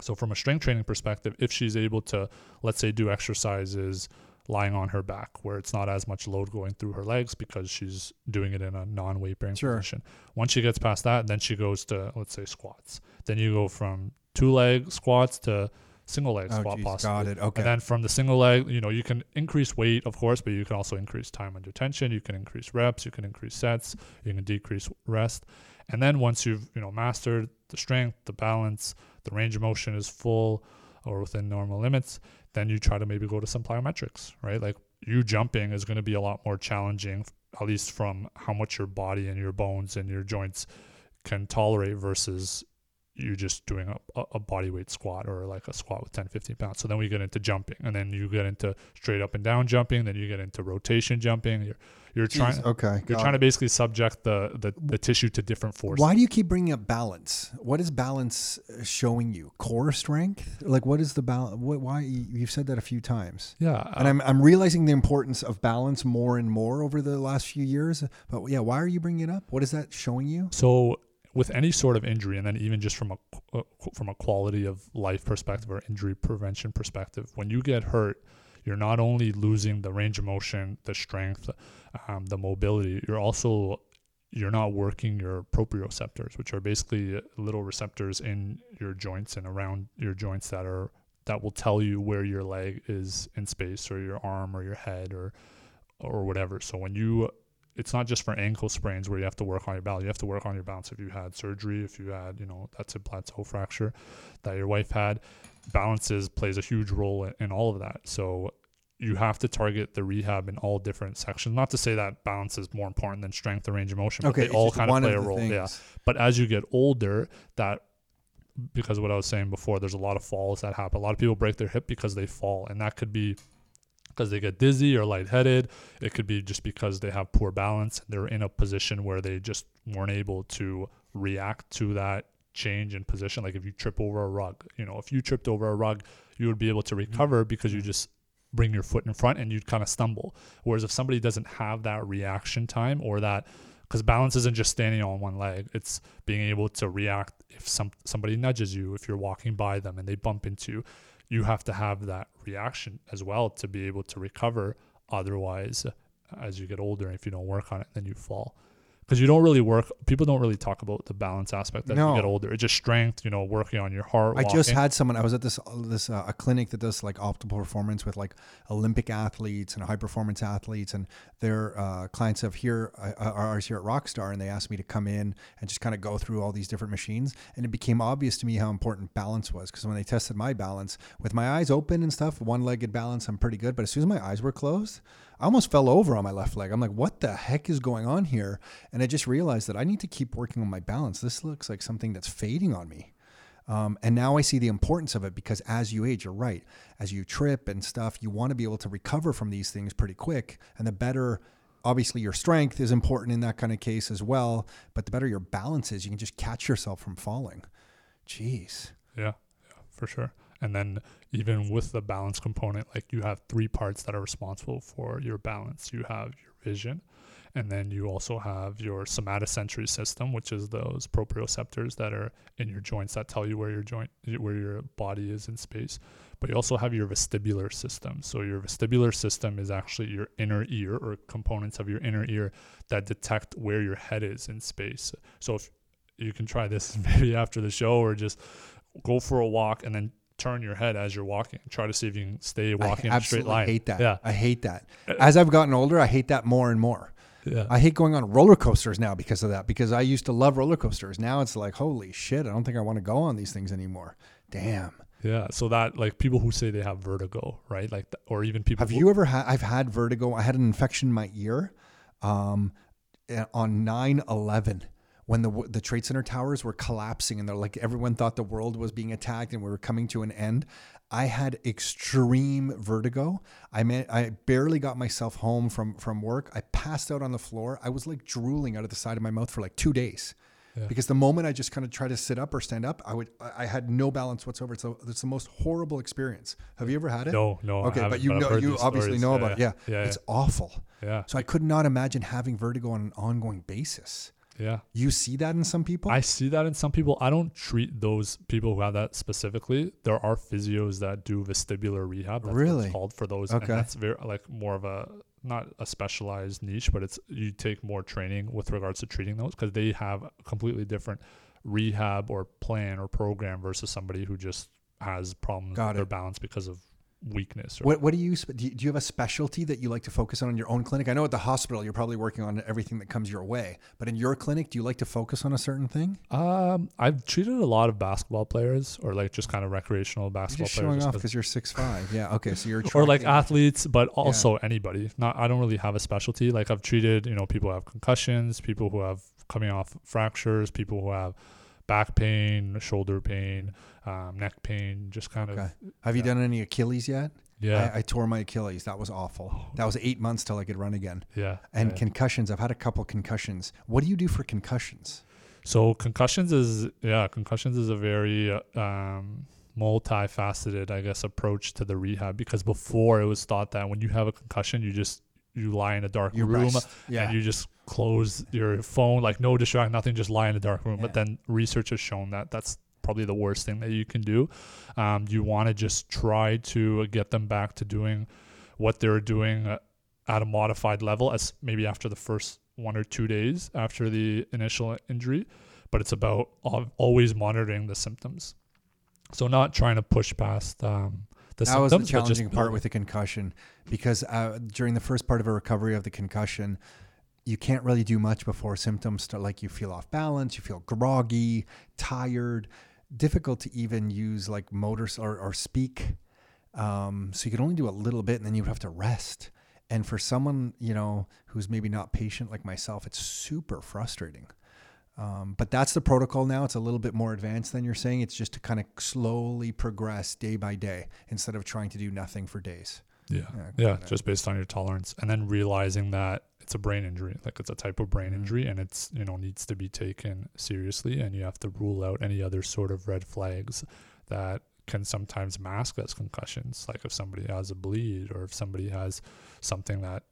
C: So from a strength training perspective, if she's able to, let's say, do exercises lying on her back where it's not as much load going through her legs because she's doing it in a non-weight bearing
A: Sure.
C: position. Once she gets past that, then she goes to let's say squats. Then you go from two leg squats to single leg
A: Oh,
C: squat
A: geez,
C: possibly.
A: got it. Okay.
C: And then from the single leg, you know, you can increase weight, of course, but you can also increase time under tension. You can increase reps. You can increase sets. You can decrease rest. And then once you've, you know, mastered the strength, the balance, the range of motion is full or within normal limits, then you try to maybe go to some plyometrics, right? Like you jumping is going to be a lot more challenging, at least from how much your body and your bones and your joints can tolerate versus you just doing a, a- body weight squat or like a squat with 10 15 pounds so then we get into jumping and then you get into straight up and down jumping then you get into rotation jumping you're you're trying
A: Jeez, okay.
C: you're trying
A: it.
C: to basically subject the, the the tissue to different forces
A: Why do you keep bringing up balance? What is balance uh, showing you? Core strength? Like what is the balance? What, why you- you've said that a few times,
C: yeah
A: and I'm I'm realizing the importance of balance more and more over the last few years. But yeah, why are you bringing it up? What is that showing you?
C: So with any sort of injury, and then even just from a from a quality of life perspective or injury prevention perspective, when you get hurt, you're not only losing the range of motion, the strength, um, the mobility. You're also you're not working your proprioceptors, which are basically little receptors in your joints and around your joints that are that will tell you where your leg is in space or your arm or your head or or whatever. So when you it's not just for ankle sprains where you have to work on your balance. You have to work on your balance if you had surgery, if you had, you know, that's a plateau fracture that your wife had. Balances plays a huge role in, in all of that. So you have to target the rehab in all different sections. Not to say that balance is more important than strength or range of motion, but
A: Okay,
C: they all kind of play a
A: the
C: role. Yeah. But as you get older, that because of what I was saying before, there's a lot of falls that happen. A lot of people break their hip because they fall, and that could be because they get dizzy or lightheaded. It could be just because they have poor balance they're in a position where they just weren't able to react to that change in position. Like if you trip over a rug, you know, if you tripped over a rug, you would be able to mm-hmm. recover because you mm-hmm. just bring your foot in front and you'd kind of stumble. Whereas if somebody doesn't have that reaction time or that because balance isn't just standing on one leg it's being able to react if some somebody nudges you if you're walking by them and they bump into you you have to have that reaction as well to be able to recover otherwise uh, as you get older if you don't work on it then you fall because you don't really work people don't really talk about the balance aspect as
A: No.
C: you get older it's just strength you know working on your heart
A: I just had someone. I was at this this uh, a clinic that does like optimal performance with like Olympic athletes and high performance athletes, and their uh, clients of here uh, are ours here at Rockstar, and they asked me to come in and just kind of go through all these different machines, and it became obvious to me how important balance was because when they tested my balance with my eyes open and stuff, one legged balance, I'm pretty good, but as soon as my eyes were closed. I almost fell over on my left leg. I'm like, what the heck is going on here? And I just realized that I need to keep working on my balance. This looks like something that's fading on me. Um, and now I see the importance of it because as you age, you're right. As you trip and stuff, you want to be able to recover from these things pretty quick. And the better, obviously, your strength is important in that kind of case as well. But the better your balance is, you can just catch yourself from falling. Jeez.
C: Yeah, yeah, for sure. And then even with the balance component, like you have three parts that are responsible for your balance. You have your vision, and then you also have your somatosensory system, which is those proprioceptors that are in your joints that tell you where your joint, where your body is in space. But you also have your vestibular system. So your vestibular system is actually your inner ear or components of your inner ear that detect where your head is in space. So if you can try this maybe after the show or just go for a walk and then turn your head as you're walking. Try to see if you can stay walking
A: I
C: in a straight line.
A: hate that.
C: Yeah.
A: I hate that. As I've gotten older, I hate that more and more.
C: Yeah.
A: I hate going on roller coasters now because of that. Because I used to love roller coasters. Now it's like, holy shit! I don't think I want to go on these things anymore. Damn.
C: Yeah. So that like people who say they have vertigo, right? Like, th- or even people.
A: Have
C: who,
A: you ever had? I've had vertigo. I had an infection in my ear um, eh, on 9/11 when the the Trade Center towers were collapsing and they're like everyone thought the world was being attacked and we were coming to an end. I had extreme vertigo. I mean, I barely got myself home from from work. I passed out on the floor. I was like drooling out of the side of my mouth for like two days.
C: Yeah.
A: Because the moment I just kind of try to sit up or stand up, I would I had no balance whatsoever. It's, a, it's the most horrible experience. Have you ever had it?
C: No, no.
A: Okay, but you
C: I've
A: know, you obviously
C: stories.
A: know
C: Yeah,
A: about it. Yeah,
C: Yeah.
A: it's awful.
C: Yeah.
A: So I could not imagine having vertigo on an ongoing basis.
C: Yeah.
A: You see that in some people.
C: I see that in some people. I don't treat those people who have that specifically. There are physios that do vestibular rehab. That's
A: Really?
C: it's called for those. And
A: Okay.
C: that's very like more of a not a specialized niche, but it's you take more training with regards to treating those because they have a completely different rehab or plan or program versus somebody who just has problems
A: Got
C: with their balance because of weakness. Or,
A: what, what do you do? You, do you have a specialty that you like to focus on in your own clinic? I know at the hospital you're probably working on everything that comes your way, but in your clinic, do you like to focus on a certain thing?
C: um, I've treated a lot of basketball players or like just kind of recreational
A: You're
C: basketball
A: just
C: players.
A: showing off
C: 'cause-
A: because you're six five. Yeah. Okay. So you're
C: or like athletes, but also anybody. Not I don't really have a specialty. Like I've treated, you know, people who have concussions, people who have coming off fractures, people who have back pain, shoulder pain, um, neck pain, just kind
A: Okay.
C: of
A: Have you
C: yeah.
A: done any Achilles yet?
C: yeah,
A: I, I tore my Achilles. That was awful. That was eight months till I could run again.
C: yeah.
A: And
C: yeah.
A: concussions. I've had a couple concussions. What do you do for concussions?
C: So concussions is yeah, concussions is a very um, multifaceted, I guess, approach to the rehab because before it was thought that when you have a concussion, you just you lie in a dark
A: You
C: room
A: rest. Yeah.
C: and you just close your phone, like no distract, nothing, just lie in a dark room. But then research has shown that that's probably the worst thing that you can do. Um, you want to just try to get them back to doing what they're doing uh, at a modified level, as maybe after the first one or two days after the initial injury. But it's about always monitoring the symptoms. So not trying to push past um, the
A: that was
C: symptoms.
A: the
C: but just
A: challenging part with the concussion because uh, during the first part of a recovery of the concussion, you can't really do much before symptoms start. Like you feel off balance, you feel groggy, tired, difficult to even use like motors or, or speak. Um, so you can only do a little bit, and then you would have to rest. And for someone you know who's maybe not patient like myself, it's super frustrating. Um, but that's the protocol now. It's a little bit more advanced than you're saying. It's just to kind of slowly progress day by day instead of trying to do nothing for days.
C: Yeah.
A: Yeah,
C: Yeah. Just based on your tolerance. And then realizing that it's a brain injury, like it's a type of brain
A: Mhm.
C: injury and it's, you know, needs to be taken seriously. And you have to rule out any other sort of red flags that can sometimes mask as concussions. Like if somebody has a bleed or if somebody has something that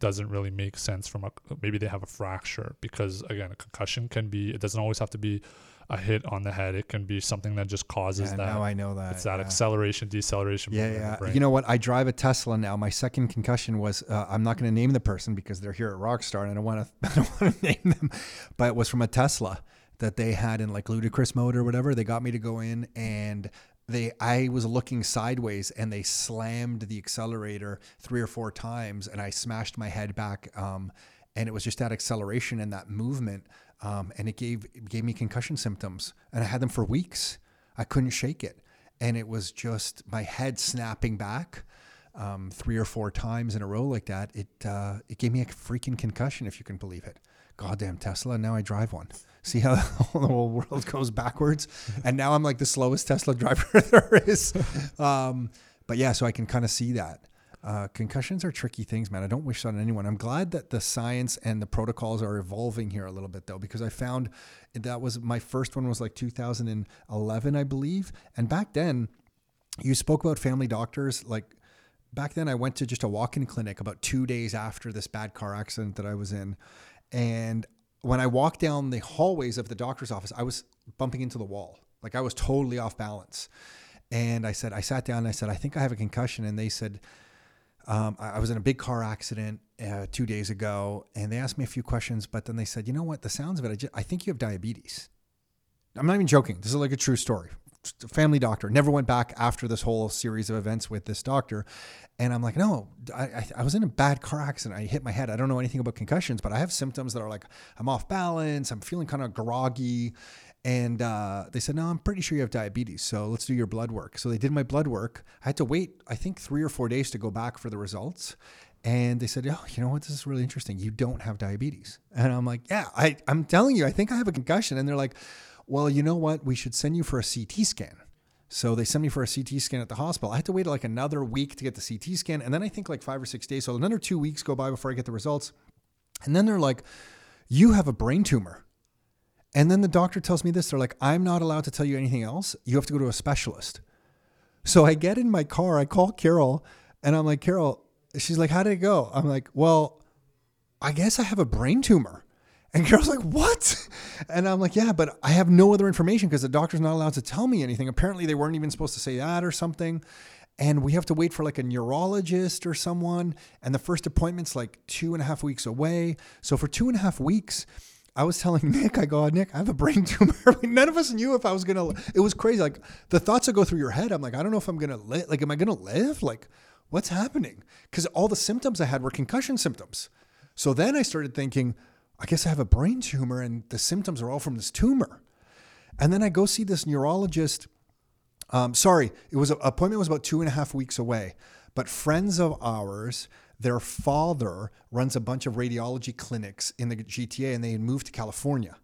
C: doesn't really make sense from a maybe they have a fracture because again a concussion can be it doesn't always have to be a hit on the head it can be something that just causes
A: Yeah,
C: that
A: now I know that.
C: it's that
A: yeah.
C: acceleration deceleration
A: Yeah, yeah. You know what? I drive a Tesla now. My second concussion was uh, I'm not going to name the person because they're here at Rockstar and I don't want to I don't want to name them, but it was from a Tesla that they had in like Ludicrous mode or whatever. They got me to go in and they I was looking sideways and they slammed the accelerator three or four times and I smashed my head back. Um, and it was just that acceleration and that movement, um, and it gave it gave me concussion symptoms, and I had them for weeks. I couldn't shake it, and it was just my head snapping back um, three or four times in a row like that. It uh, it gave me a freaking concussion, if you can believe it. Goddamn Tesla! Now I drive one. See how the whole world goes backwards, and now I'm like the slowest Tesla driver there is. Um, but yeah, so I can kind of see that. Uh, concussions are tricky things, man. I don't wish that on anyone. I'm glad that the science and the protocols are evolving here a little bit, though, because I found that was my first one was like 2011, I believe. And back then, you spoke about family doctors. Like back then, I went to just a walk in clinic about two days after this bad car accident that I was in. And when I walked down the hallways of the doctor's office, I was bumping into the wall. Like I was totally off balance. And I said, I sat down and I said, I think I have a concussion. And they said, um, I I was in a big car accident uh, two days ago, and they asked me a few questions, but then they said, you know what? The sounds of it, I, ju- I think you have diabetes. I'm not even joking. This is like a true story. family doctor. Never went back after this whole series of events with this doctor. And I'm like, no, I, I was in a bad car accident. I hit my head. I don't know anything about concussions, but I have symptoms that are like I'm off balance. I'm feeling kind of groggy. And uh, they said, no, I'm pretty sure you have diabetes. So let's do your blood work. So they did my blood work. I had to wait, I think, three or four days to go back for the results. And they said, oh, you know what? This is really interesting. You don't have diabetes. And I'm like, yeah, I, I'm telling you, I think I have a concussion. And they're like, well, you know what? We should send you for a CT scan. So they sent me for a CT scan at the hospital. I had to wait like another week to get the CT scan. And then I think like five or six days. So another two weeks go by before I get the results. And then they're like, you have a brain tumor. And then the doctor tells me this. They're like, I'm not allowed to tell you anything else. You have to go to a specialist. So I get in my car, I call Carol, and I'm like, Carol, she's like, How did it go? I'm like, Well, I guess I have a brain tumor. And Carol's like, What? And I'm like, Yeah, but I have no other information because the doctor's not allowed to tell me anything. Apparently, they weren't even supposed to say that or something. And we have to wait for like a neurologist or someone. And the first appointment's like two and a half weeks away. So for two and a half weeks, I was telling Nick, I go, Nick, I have a brain tumor. None of us knew if I was gonna. It was crazy. Like the thoughts that go through your head. I'm like, I don't know if I'm gonna live. Like, am I gonna live? Like, what's happening? Because all the symptoms I had were concussion symptoms. So then I started thinking, I guess I have a brain tumor, and the symptoms are all from this tumor. And then I go see this neurologist. Um, sorry, it was a, appointment was about two and a half weeks away, but friends of ours their father runs a bunch of radiology clinics in the GTA and they had moved to California.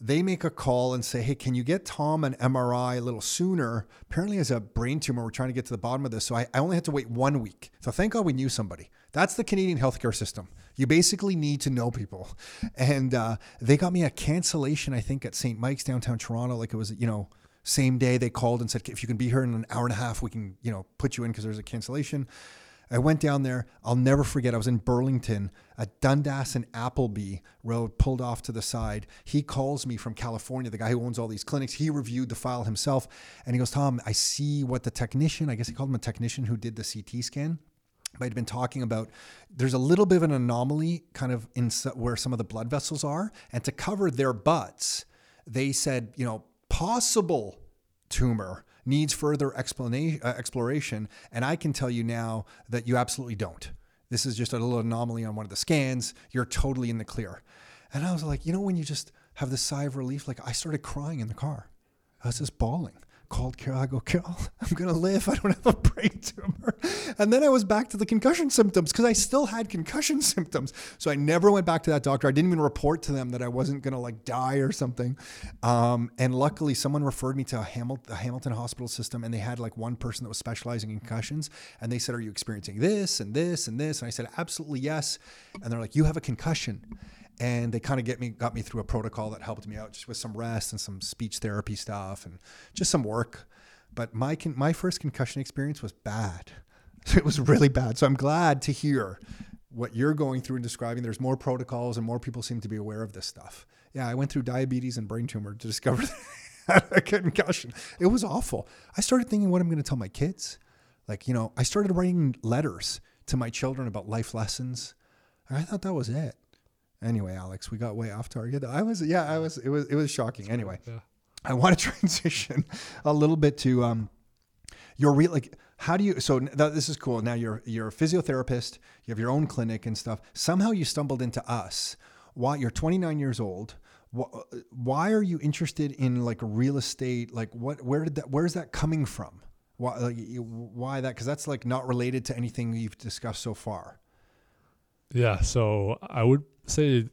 A: They make a call and say, Hey, can you get Tom an MRI a little sooner? Apparently, has a brain tumor. We're trying to get to the bottom of this. So I, I only had to wait one week. So thank God we knew somebody. That's the Canadian healthcare system. You basically need to know people. And uh, they got me a cancellation, I think, at St. Mike's downtown Toronto. Like it was, you know, same day they called and said, if you can be here in an hour and a half, we can, you know, put you in because there's a cancellation. I went down there. I'll never forget. I was in Burlington at Dundas and Appleby Road, pulled off to the side. He calls me from California, the guy who owns all these clinics. He reviewed the file himself and he goes, Tom, I see what the technician, I guess he called him a technician who did the CT scan. I'd been talking about there's a little bit of an anomaly kind of in where some of the blood vessels are. And to cover their butts, they said, you know, possible tumor needs further explanation, uh, exploration. And I can tell you now that you absolutely don't. This is just a little anomaly on one of the scans. You're totally in the clear. And I was like, you know, when you just have this sigh of relief, like I started crying in the car. I was just bawling called Carol. I go, Carol, I'm going to live. I don't have a brain tumor. And then I was back to the concussion symptoms because I still had concussion symptoms. So I never went back to that doctor. I didn't even report to them that I wasn't going to like die or something. Um, and luckily, someone referred me to a Hamilton, the Hamilton hospital system, and they had like one person that was specializing in concussions. And they said, Are you experiencing this and this and this? And I said, Absolutely yes. And they're like, You have a concussion and they kind of get me got me through a protocol that helped me out just with some rest and some speech therapy stuff and just some work. But my con- my first concussion experience was bad. It was really bad. So i'm glad to hear what you're going through and describing. There's more protocols and more people seem to be aware of this stuff. Yeah i went through diabetes and brain tumor to discover a concussion. It was awful. I started thinking what i'm going to tell my kids. Like you know i started writing letters to my children about life lessons. I thought that was it Anyway, Aleks, we got way off target. I was, yeah, I was. It was, it was shocking. Anyway, yeah. I want to transition a little bit to um, your real like. How do you? So th- this is cool. Now you're you're a physiotherapist. You have your own clinic and stuff. Somehow you stumbled into us. Why you're 29 years old. Why are you interested in like real estate? Like what? Where did that? Where's that coming from? Why? Like, why that? Because that's like not related to anything you've discussed so far.
C: Yeah. So I would say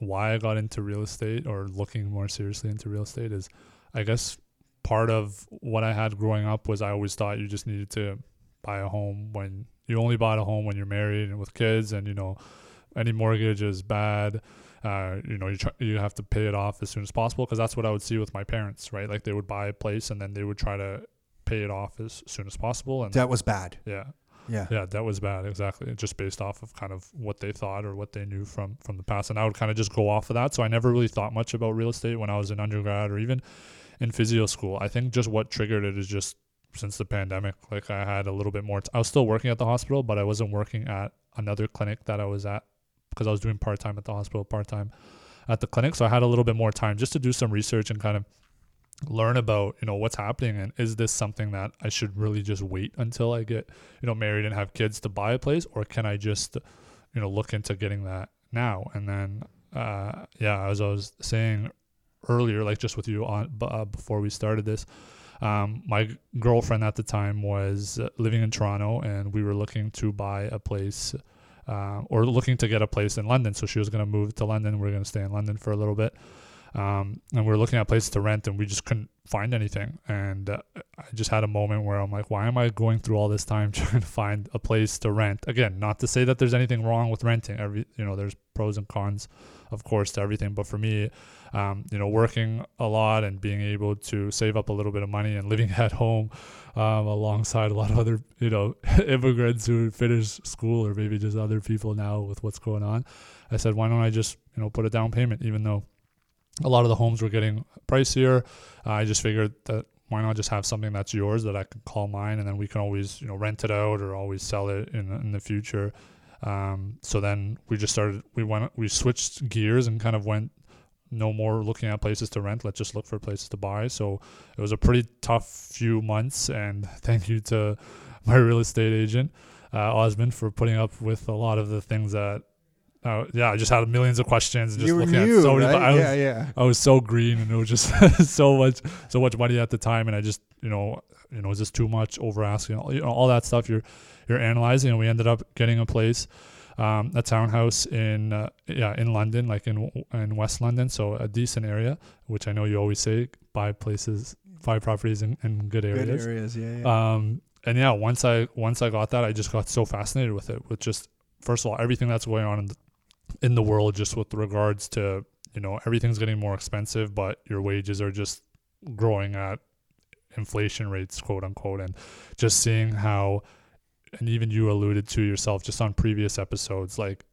C: why I got into real estate or looking more seriously into real estate is I guess part of what I had growing up was I always thought you just needed to buy a home when you only bought a home when you're married and with kids and you know any mortgage is bad uh, you know you try, you have to pay it off as soon as possible because that's what I would see with my parents right like they would buy a place and then they would try to pay it off as soon as possible and
A: that was bad
C: yeah
A: yeah.
C: Yeah, that was bad. Exactly. Just based off of kind of what they thought or what they knew from from the past, and I would kind of just go off of that. So I never really thought much about real estate when I was in undergrad or even in physio school. I think just what triggered it is just since the pandemic. Like I had a little bit more. T- I was still working at the hospital, but I wasn't working at another clinic that I was at because I was doing part time at the hospital, part time at the clinic. So I had a little bit more time just to do some research and kind of learn about you know what's happening and is this something that I should really just wait until I get you know married and have kids to buy a place? Or can I just you know look into getting that now? And then uh, yeah as I was saying earlier like just with you on uh, before we started this um, my girlfriend at the time was living in Toronto and we were looking to buy a place uh, or looking to get a place in London. So she was going to move to London. We are going to stay in London for a little bit um, and we are looking at places to rent and we just couldn't find anything. And uh, I just had a moment where I'm like, why am I going through all this time trying to find a place to rent? Again, not to say that there's anything wrong with renting. Every you know, there's pros and cons, of course, to everything. But for me, um, you know, working a lot and being able to save up a little bit of money and living at home um, alongside a lot of other you know immigrants who finish school or maybe just other people now with what's going on, I said, why don't I just you know put a down payment, even though a lot of the homes were getting pricier. Uh, I just figured that why not just have something that's yours that I could call mine, and then we can always you know rent it out or always sell it in in the future. Um, so then we just started. We went. We switched gears and kind of went. No more looking at places to rent. Let's just look for places to buy. So it was a pretty tough few months, and thank you to my real estate agent, uh, Osmond, for putting up with a lot of the things that uh, yeah, I just had millions of questions. Just
A: you
C: looking
A: new,
C: at so
A: many,
C: right? I was,
A: yeah, yeah.
C: I was so green, and it was just so much, so much money at the time, and I just, you know, you know, is this too much? Over asking, you know, all that stuff. You're, you're analyzing, and we ended up getting a place, um, a townhouse in, uh, yeah, in London, like in in West London, so a decent area, which I know you always say buy places, buy properties in, in good areas.
A: Good areas, yeah, yeah.
C: Um, and yeah, once I once I got that, I just got so fascinated with it, with just first of all everything that's going on in the in the world just with regards to you know everything's getting more expensive but your wages are just growing at inflation rates quote unquote. And just seeing how and even you alluded to yourself just on previous episodes like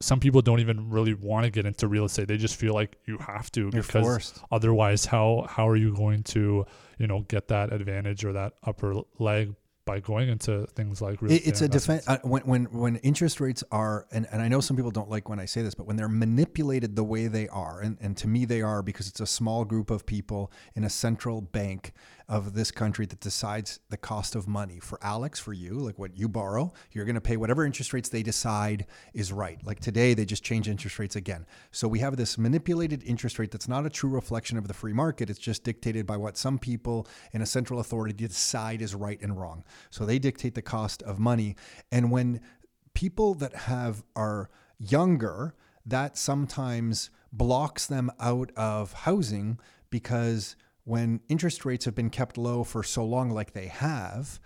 C: some people don't even really want to get into real estate. They just feel like you have to
A: You're
C: because
A: forced.
C: otherwise how how are you going to you know get that advantage or that upper leg by going into things like real
A: it's a defense uh, when when when interest rates are and, and I know some people don't like when I say this but when they're manipulated the way they are and, and to me they are because it's a small group of people in a central bank of this country that decides the cost of money. For Aleks for you like what you borrow you're going to pay whatever interest rates they decide is right. Like today they just change interest rates again. So we have this manipulated interest rate that's not a true reflection of the free market. It's just dictated by what some people in a central authority decide is right and wrong. So they dictate the cost of money. And when people that have are younger, that sometimes blocks them out of housing because when interest rates have been kept low for so long like they have,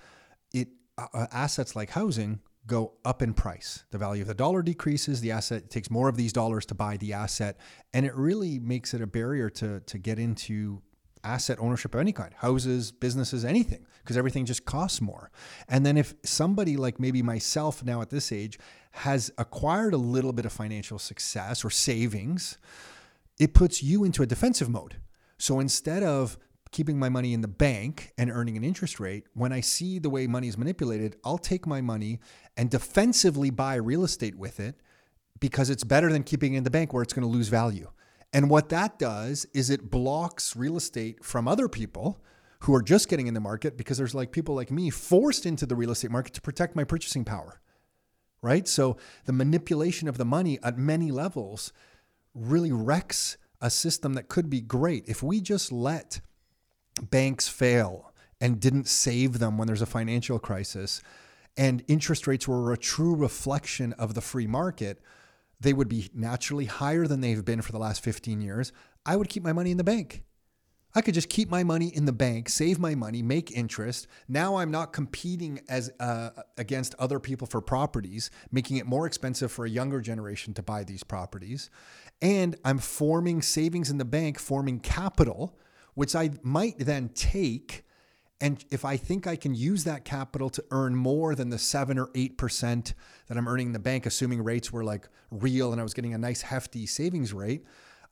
A: it uh, uh assets like housing go up in price. The value of the dollar decreases, the asset takes more of these dollars to buy the asset, and it really makes it a barrier to to get into asset ownership of any kind houses businesses anything because everything just costs more and then if somebody like maybe myself now at this age has acquired a little bit of financial success or savings it puts you into a defensive mode so instead of keeping my money in the bank and earning an interest rate when i see the way money is manipulated i'll take my money and defensively buy real estate with it because it's better than keeping it in the bank where it's going to lose value and what that does is it blocks real estate from other people who are just getting in the market because there's like people like me forced into the real estate market to protect my purchasing power. Right? So the manipulation of the money at many levels really wrecks a system that could be great. If we just let banks fail and didn't save them when there's a financial crisis and interest rates were a true reflection of the free market, they would be naturally higher than they've been for the last 15 years, I would keep my money in the bank. I could just keep my money in the bank, save my money, make interest. Now I'm not competing as uh, against other people for properties, making it more expensive for a younger generation to buy these properties. And I'm forming savings in the bank, forming capital, which I might then take and if I think I can use that capital to earn more than the seven or 8% that I'm earning in the bank, assuming rates were like real and I was getting a nice hefty savings rate,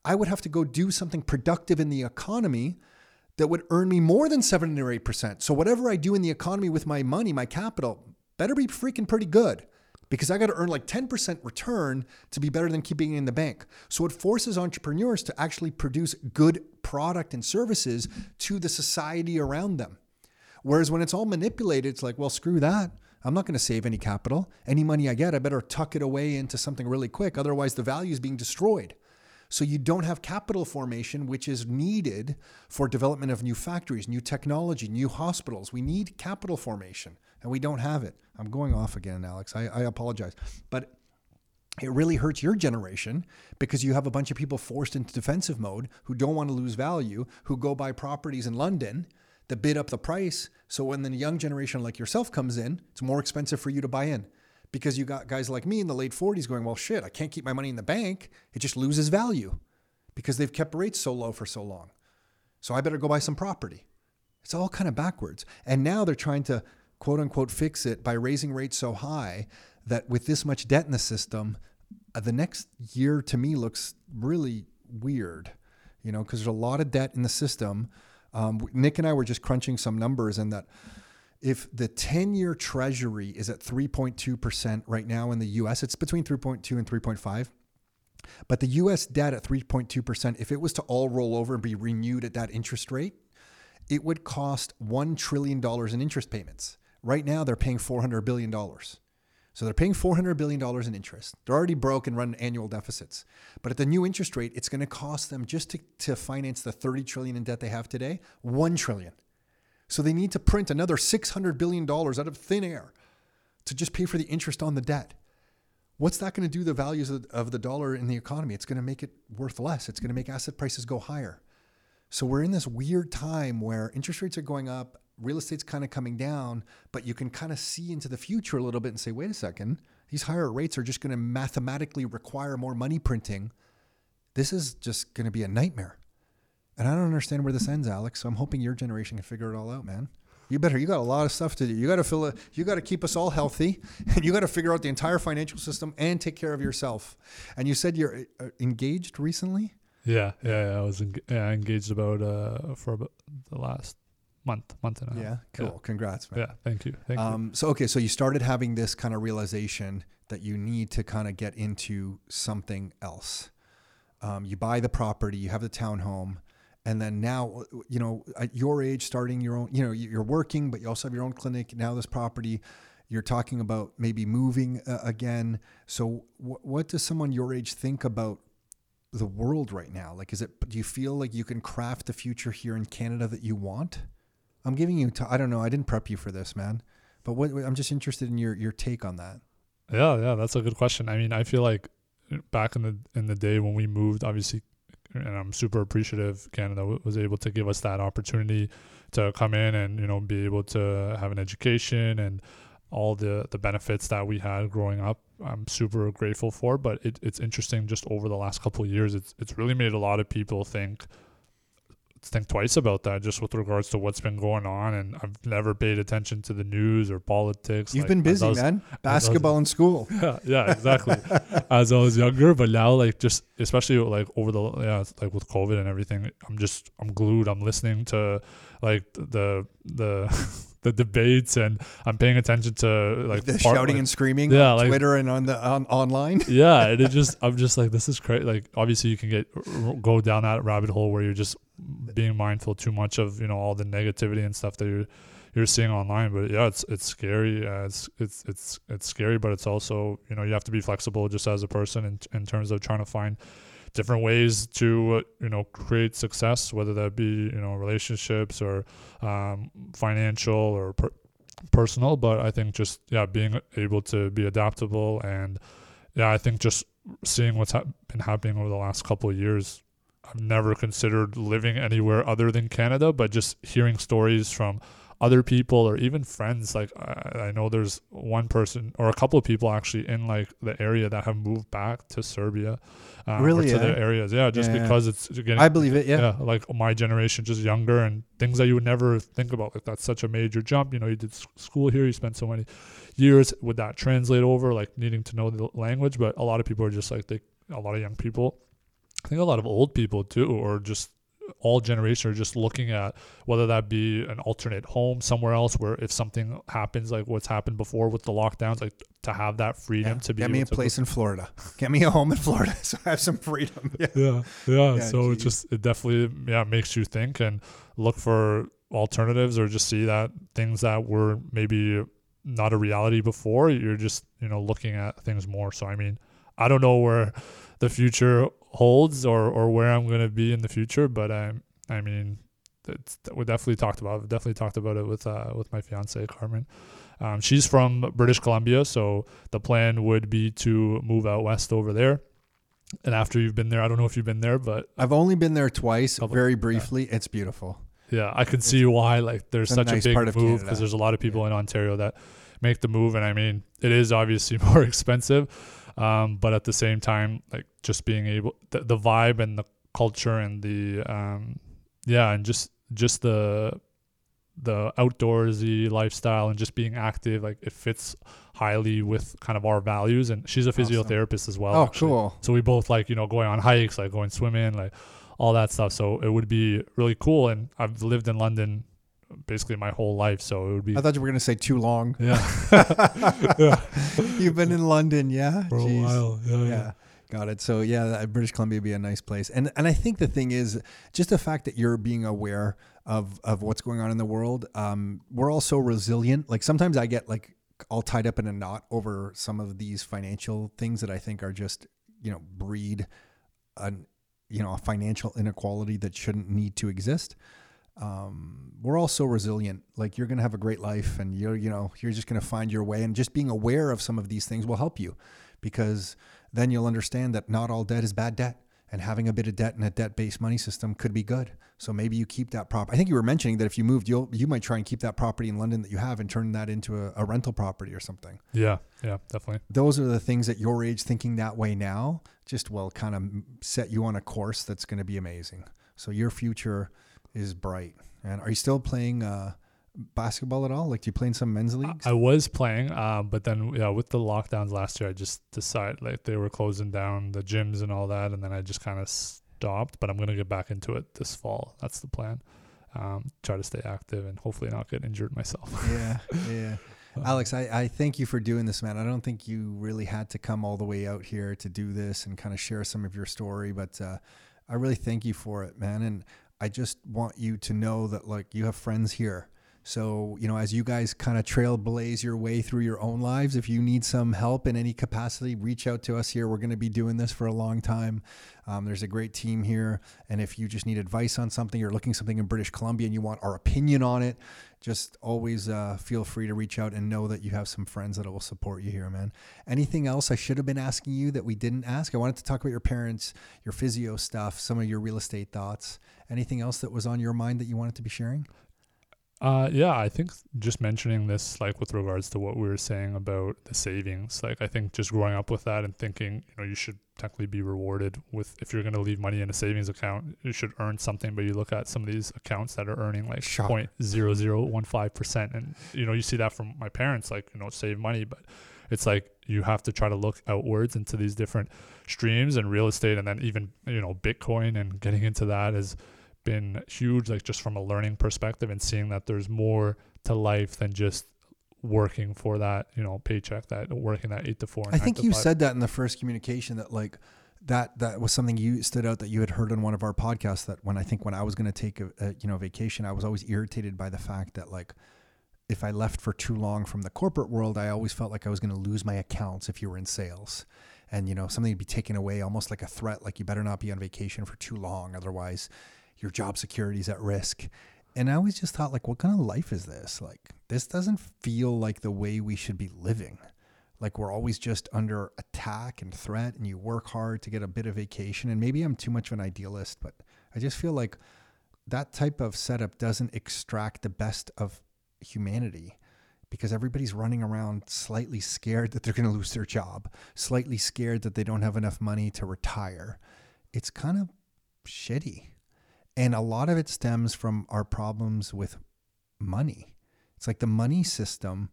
A: I would have to go do something productive in the economy that would earn me more than seven or 8%. So whatever I do in the economy with my money, my capital, better be freaking pretty good because I got to earn like 10% return to be better than keeping it in the bank. So it forces entrepreneurs to actually produce good product and services to the society around them. Whereas when it's all manipulated, it's like, well, screw that. I'm not going to save any capital. Any money I get, I better tuck it away into something really quick. Otherwise, the value is being destroyed. So you don't have capital formation, which is needed for development of new factories, new technology, new hospitals. We need capital formation, and we don't have it. I'm going off again, Aleks. I, I apologize. But it really hurts your generation because you have a bunch of people forced into defensive mode who don't want to lose value, who go buy properties in London that bid up the price. So when the young generation like yourself comes in, it's more expensive for you to buy in because you got guys like me in the late 40s going, well, shit, I can't keep my money in the bank. It just loses value because they've kept rates so low for so long. So I better go buy some property. It's all kind of backwards. And now they're trying to quote unquote fix it by raising rates so high that with this much debt in the system, uh, the next year to me looks really weird, you know, because there's a lot of debt in the system. Um, Nick and I were just crunching some numbers, and that if the 10 year treasury is at 3.2% right now in the US, it's between 3.2 and 3.5. But the US debt at 3.2%, if it was to all roll over and be renewed at that interest rate, it would cost $1 trillion in interest payments. Right now, they're paying $400 billion. So they're paying $400 billion in interest. They're already broke and run annual deficits. But at the new interest rate, it's going to cost them just to, to finance the 30 trillion in debt they have today, 1 trillion. So they need to print another $600 billion out of thin air to just pay for the interest on the debt. What's that going to do the values of, of the dollar in the economy? It's going to make it worth less. It's going to make asset prices go higher. So we're in this weird time where interest rates are going up, real estate's kind of coming down, but you can kind of see into the future a little bit and say, wait a second, these higher rates are just going to mathematically require more money printing. This is just going to be a nightmare. And I don't understand where this ends, Aleks. So I'm hoping your generation can figure it all out, man. You better. You got a lot of stuff to do. You got to fill it. You got to keep us all healthy, and you got to figure out the entire financial system and take care of yourself. And you said you're uh, engaged recently.
C: Yeah, yeah, yeah. I was en- yeah, engaged about uh for about the last month, month and a half.
A: Yeah, cool.
C: Yeah.
A: Congrats, man.
C: Yeah, thank you. Thank you.
A: Um, so okay, so you started having this kind of realization that you need to kind of get into something else. Um, you buy the property, you have the townhome, and then now, you know, at your age, starting your own, you know, you're working, but you also have your own clinic. Now this property, you're talking about maybe moving uh, again. So wh- what does someone your age think about the world right now? Like, is it? Do you feel like you can craft the future here in Canada that you want? I'm giving you. I don't know. I didn't prep you for this, man. But what, I'm just interested in your your take on that.
C: Yeah, yeah, that's a good question. I mean, I feel like back in the in the day when we moved, obviously, and I'm super appreciative. Canada was able to give us that opportunity to come in and you know be able to have an education and all the the benefits that we had growing up. I'm super grateful for. But it, it's interesting just over the last couple years, it's it's really made a lot of people think think twice about that just with regards to what's been going on and I've never paid attention to the news or politics.
A: You've
C: like,
A: been busy,
C: was-
A: man. Basketball in school.
C: yeah, yeah, exactly. As I was younger, but now like just especially like over the yeah, like with COVID and everything, I'm just I'm glued. I'm listening to like the the the debates and I'm paying attention to like
A: the
C: part-
A: shouting
C: like-
A: and screaming
C: Yeah,
A: on
C: like-
A: Twitter and on the on, online.
C: yeah, and it just I'm just like this is crazy. Like obviously you can get go down that rabbit hole where you're just being mindful too much of you know all the negativity and stuff that you're you're seeing online. But yeah, it's it's scary. Uh, it's it's it's it's scary, but it's also you know you have to be flexible just as a person in in terms of trying to find different ways to uh, you know create success, whether that be you know relationships or um, financial or per- personal. But I think just yeah, being able to be adaptable and yeah, I think just seeing what's hap been happening over the last couple of years. I've never considered living anywhere other than Canada, but just hearing stories from other people or even friends. Like I, I know there's one person or a couple of people actually in like the area that have moved back to Serbia, um,
A: Really,
C: to
A: eh?
C: the areas. Yeah, just
A: Yeah.
C: because it's getting
A: I believe it. Yeah.
C: yeah, like my generation, just younger and things that you would never think about. Like that's such a major jump. You know, you did school here, you spent so many years. Would that translate over, like needing to know the language? But a lot of people are just like they, a lot of young people, I think a lot of old people too, or just all generations are just looking at whether that be an alternate home somewhere else where if something happens like what's happened before with the lockdowns, like to have that freedom
A: Yeah.
C: to be
A: Get me a place in Florida. Get me a home in Florida so I have some freedom. Yeah.
C: yeah, yeah.
A: Yeah,
C: so it just it definitely yeah makes you think and look for alternatives or just see that things that were maybe not a reality before you're just you know looking at things more. So I mean, I don't know where the future holds or or where I'm gonna be in the future, but I I mean. It's, we definitely talked about. It. Definitely talked about it with uh, with my fiance Carmen. Um, she's from British Columbia, so the plan would be to move out west over there. And after you've been there, I don't know if you've been there, but
A: I've only been there twice,
C: Couple-
A: very briefly. It's beautiful.
C: yeah, I can see why. Like, there's
A: It's a
C: such
A: nice
C: a big
A: part of
C: move because there's a lot of people in Ontario that make the move, and I mean, it is obviously more expensive, um, but at the same time, like just being able, the, the vibe and the culture and the, um, yeah, and just just the the outdoorsy lifestyle and just being active, like it fits highly with kind of our values. And she's a
A: Awesome.
C: physiotherapist as well.
A: oh,
C: actually.
A: cool.
C: So we both like, you know, going on hikes, like going swimming, like all that stuff. So it would be really cool. And I've lived in London basically my whole life. So it would be,
A: I thought you were going to say too long.
C: yeah, yeah,
A: You've been in London, yeah?
C: for a while. Yeah, yeah.
A: Yeah. Got it. So yeah, British Columbia would be a nice place, and and I think the thing is just the fact that you're being aware of of what's going on in the world. Um, we're all so resilient. Like sometimes I get like all tied up in a knot over some of these financial things that I think are just you know breed an you know a financial inequality that shouldn't need to exist. Um, we're all so resilient. Like you're gonna have a great life, and you're you know you're just gonna find your way, and just being aware of some of these things will help you because then you'll understand that not all debt is bad debt and having a bit of debt in a debt-based money system could be good. So maybe you keep that prop. I think you were mentioning that if you moved, you'll you might try and keep that property in London that you have and turn that into a, a rental property or something.
C: Yeah, yeah, definitely.
A: Those are the things at your age thinking that way now just will kind of set you on a course that's going to be amazing. So your future is bright. And are you still playing uh, basketball at all? Like, do you play in some men's leagues?
C: I was playing, um, but then yeah, with the lockdowns last year, I just decided like they were closing down the gyms and all that, and then I just kind of stopped. But I'm gonna get back into it this fall. That's the plan. Um, try to stay active and hopefully not get injured myself.
A: yeah, yeah. Aleks, I, I thank you for doing this, man. I don't think you really had to come all the way out here to do this and kind of share some of your story, but uh, I really thank you for it, man. And I just want you to know that, like, you have friends here. So, you know, as you guys kind of trailblaze your way through your own lives, if you need some help in any capacity, reach out to us here. We're going to be doing this for a long time. Um, there's a great team here. And if you just need advice on something, you're looking something in British Columbia and you want our opinion on it, just always uh, feel free to reach out and know that you have some friends that will support you here, man. Anything else I should have been asking you that we didn't ask? I wanted to talk about your parents, your physio stuff, some of your real estate thoughts. Anything else that was on your mind that you wanted to be sharing?
C: Uh, yeah, I think just mentioning this, like with regards to what we were saying about the savings, like I think just growing up with that and thinking, you know, you should technically be rewarded with if you're going to leave money in a savings account, you should earn something. But you look at some of these accounts that are earning like point zero zero one five percent, and you know, you see that from my parents, like you know, save money, but it's like you have to try to look outwards into these different streams and real estate, and then even you know, Bitcoin and getting into that is been huge like just from a learning perspective and seeing that there's more to life than just working for that you know paycheck that working that eight to four
A: I think you
C: five.
A: said that in the first communication that like that that was something you stood out that you had heard on one of our podcasts that when I think when I was going to take a, a you know vacation I was always irritated by the fact that like if I left for too long from the corporate world I always felt like I was going to lose my accounts if you were in sales and you know something would be taken away almost like a threat like you better not be on vacation for too long otherwise your job security is at risk. And I always just thought like what kind of life is this? Like this doesn't feel like the way we should be living. Like we're always just under attack and threat and you work hard to get a bit of vacation. And maybe i'm too much of an idealist but i just feel like that type of setup doesn't extract the best of humanity because everybody's running around slightly scared that they're going to lose their job slightly scared that they don't have enough money to retire. It's kind of shitty and a lot of it stems from our problems with money it's like the money system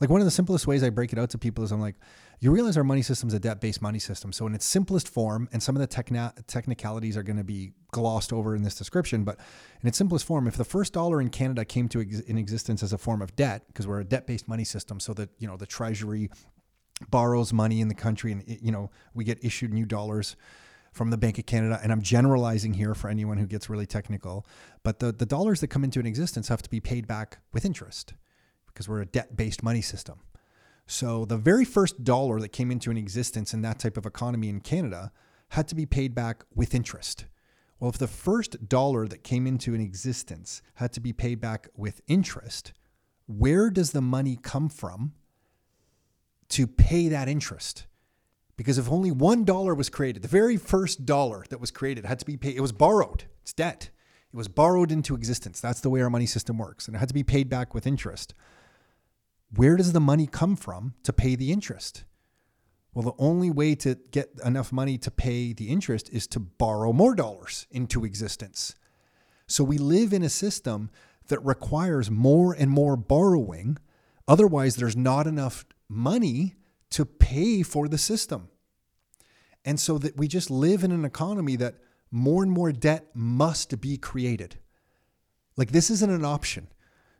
A: Like one of the simplest ways I break it out to people is I'm like, you realize our money system is a debt based money system. So, in its simplest form, and some of the techna- technicalities are going to be glossed over in this description, but in its simplest form, if the first dollar in Canada came to ex- in existence as a form of debt, because we're a debt based money system, so that you know the treasury borrows money in the country, and you know we get issued new dollars from the Bank of Canada, and I'm generalizing here for anyone who gets really technical, but the, the dollars that come into an existence have to be paid back with interest because we're a debt based money system. So the very first dollar that came into an existence in that type of economy in Canada had to be paid back with interest. Well, if the first dollar that came into an existence had to be paid back with interest, where does the money come from to pay that interest? Because if only one dollar was created, the very first dollar that was created had to be paid, it was borrowed, it's debt. It was borrowed into existence. That's the way our money system works. And it had to be paid back with interest where does the money come from to pay the interest? Well, the only way to get enough money to pay the interest is to borrow more dollars into existence. So we live in a system that requires more and more borrowing. Otherwise, there's not enough money to pay for the system. And so that we just live in an economy that more and more debt must be created. Like this isn't an option.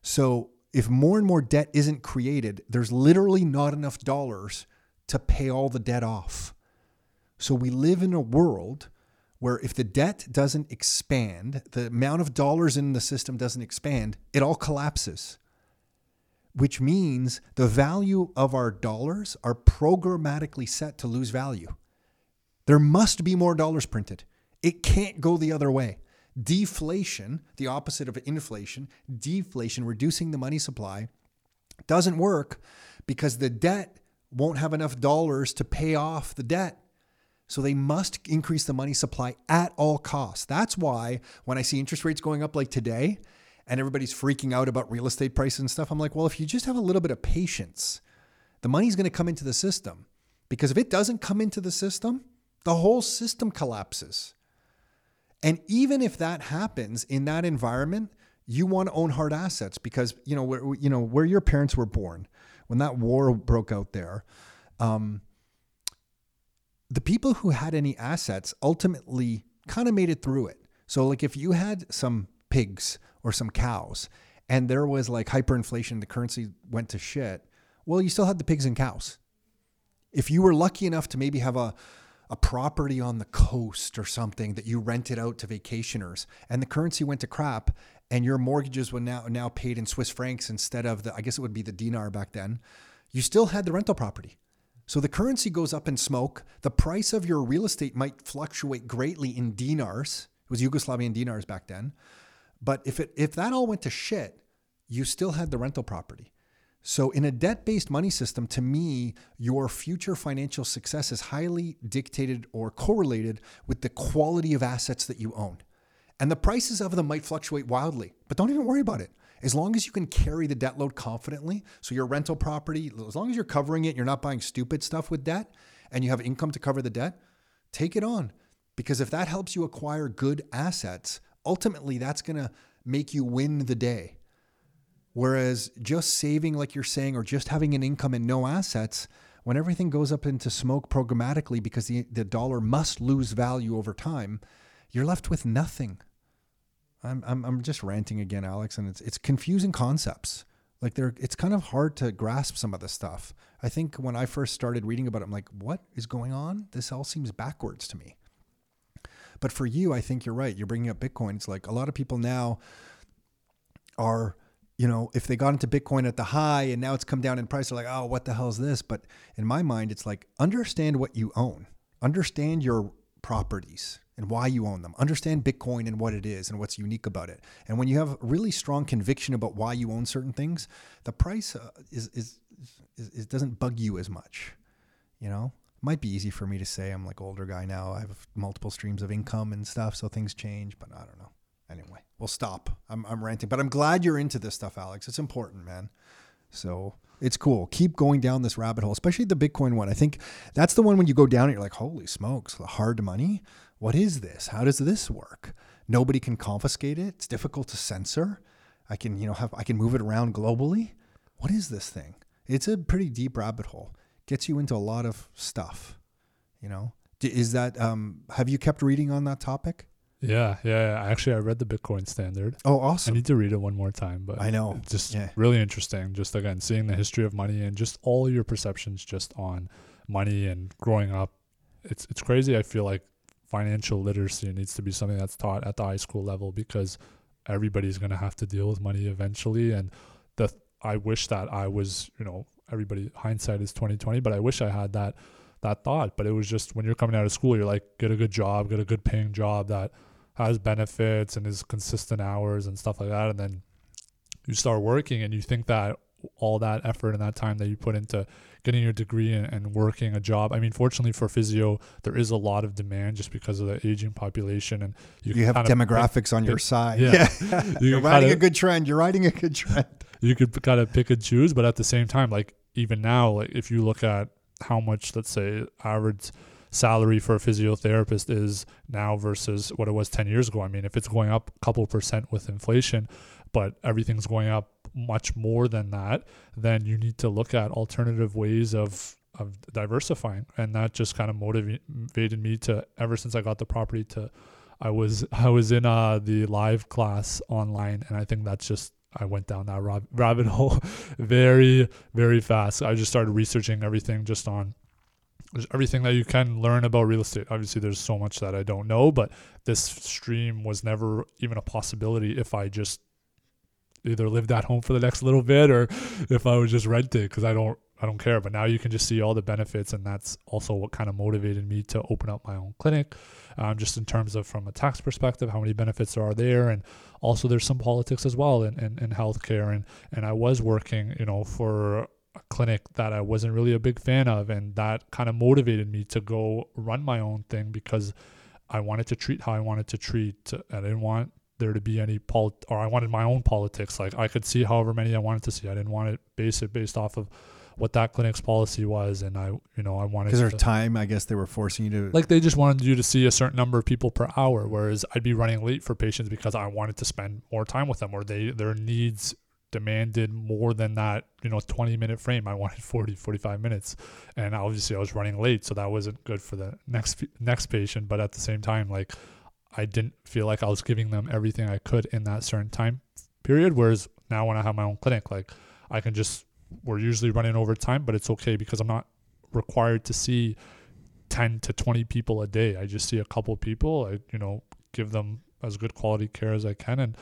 A: So if more and more debt isn't created, there's literally not enough dollars to pay all the debt off. So we live in a world where if the debt doesn't expand, the amount of dollars in the system doesn't expand, it all collapses. Which means the value of our dollars are programmatically set to lose value. There must be more dollars printed. It can't go the other way. Deflation, the opposite of inflation, deflation, reducing the money supply, doesn't work because the debt won't have enough dollars to pay off the debt. So they must increase the money supply at all costs. That's why when I see interest rates going up like today and everybody's freaking out about real estate prices and stuff, I'm like, well, if you just have a little bit of patience, the money's going to come into the system. Because if it doesn't come into the system, the whole system collapses. And even if that happens in that environment, you want to own hard assets because you know where you know where your parents were born when that war broke out there. Um, the people who had any assets ultimately kind of made it through it. So, like if you had some pigs or some cows, and there was like hyperinflation, the currency went to shit. Well, you still had the pigs and cows. If you were lucky enough to maybe have a a property on the coast or something that you rented out to vacationers and the currency went to crap and your mortgages were now now paid in Swiss francs instead of the I guess it would be the dinar back then, you still had the rental property. So the currency goes up in smoke. The price of your real estate might fluctuate greatly in dinars. It was Yugoslavian dinars back then. But if it if that all went to shit, you still had the rental property. So, in a debt based money system, to me, your future financial success is highly dictated or correlated with the quality of assets that you own. And the prices of them might fluctuate wildly, but don't even worry about it. As long as you can carry the debt load confidently, so your rental property, as long as you're covering it, you're not buying stupid stuff with debt, and you have income to cover the debt, take it on. Because if that helps you acquire good assets, ultimately that's going to make you win the day. Whereas just saving, like you're saying, or just having an income and no assets, when everything goes up into smoke programmatically because the, the dollar must lose value over time, you're left with nothing. I'm, I'm, I'm just ranting again, Aleks, and it's, it's confusing concepts. Like they're, it's kind of hard to grasp some of the stuff. I think when I first started reading about it, I'm like, what is going on? This all seems backwards to me. But for you, I think you're right. You're bringing up Bitcoin. It's like a lot of people now are you know, if they got into Bitcoin at the high and now it's come down in price, they're like, oh, what the hell is this? But in my mind, it's like understand what you own, understand your properties and why you own them, understand Bitcoin and what it is and what's unique about it. And when you have really strong conviction about why you own certain things, the price uh, is, is, is, is doesn't bug you as much. You know, might be easy for me to say I'm like older guy now. I have multiple streams of income and stuff, so things change. But I don't know. Anyway, we'll stop. I'm, I'm ranting, but I'm glad you're into this stuff, Aleks. It's important, man. So it's cool. Keep going down this rabbit hole, especially the Bitcoin one. I think that's the one when you go down, it, you're like, holy smokes, the hard money. What is this? How does this work? Nobody can confiscate it. It's difficult to censor. I can, you know, have I can move it around globally. What is this thing? It's a pretty deep rabbit hole. Gets you into a lot of stuff. You know, is that? Um, have you kept reading on that topic?
C: Yeah, yeah, yeah. Actually, I read the Bitcoin Standard.
A: Oh, awesome!
C: I need to read it one more time, but
A: I know.
C: just
A: Yeah.
C: really interesting. Just again, seeing the history of money and just all your perceptions just on money and growing up. It's it's crazy. I feel like financial literacy needs to be something that's taught at the high school level because everybody's going to have to deal with money eventually. And the I wish that I was, you know, everybody hindsight is twenty twenty, but I wish I had that that thought. But it was just when you're coming out of school, you're like, get a good job, get a good paying job that has benefits and is consistent hours and stuff like that. And then you start working and you think that all that effort and that time that you put into getting your degree and, and working a job. I mean, fortunately for physio, there is a lot of demand just because of the aging population and
A: You,
C: can
A: have
C: kind of pick-
A: demographics on your
C: pick-
A: side.
C: yeah. You
A: You're riding
C: kinda-
A: a good trend. You're riding a good trend.
C: you could kind of pick and choose, but at the same time, like even now, like if you look at how much, let's say, average salary for a physiotherapist is now versus what it was 10 years ago. I mean, if it's going up a couple percent with inflation, but everything's going up much more than that, then you need to look at alternative ways of of diversifying, and that just kind of motivated me to ever since I got the property to. I was I was in uh, the live class online, and I think that's just I went down that rab- rabbit hole very very fast. I just started researching everything just on everything that you can learn about real estate. Obviously, there's so much that I don't know, but this stream was never even a possibility if I just either lived at home for the next little bit or if I was just renting because I don't I don't care. But now you can just see all the benefits, and that's also what kind of motivated me to open up my own clinic, um, just in terms of from a tax perspective, how many benefits are there, and also there's some politics as well in, in, in healthcare. And and I was working, you know, for a clinic that I wasn't really a big fan of, and that kind of motivated me to go run my own thing because I wanted to treat how I wanted to treat. And I didn't want there to be any pol or I wanted my own politics. Like I could see however many I wanted to see. I didn't want it base it based off of what that clinic's policy was, and I, you know, I wanted
A: Because there's
C: to,
A: time, I guess they were forcing you to.
C: like they just wanted you to see a certain number of people per hour, whereas I'd be running late for patients because I wanted to spend more time with them, or they their needs demanded more than that, you know, 20 minute frame. I wanted 40, 45 minutes, and obviously I was running late, so that wasn't good for the next next patient. But at the same time, like I didn't feel like I was giving them everything I could in that certain time period. Whereas now when I have my own clinic, like I can just we're usually running over time, but it's okay because I'm not required to see 10 to 20 people a day. I just see a couple people. I, you know, give them as good quality care as I can. And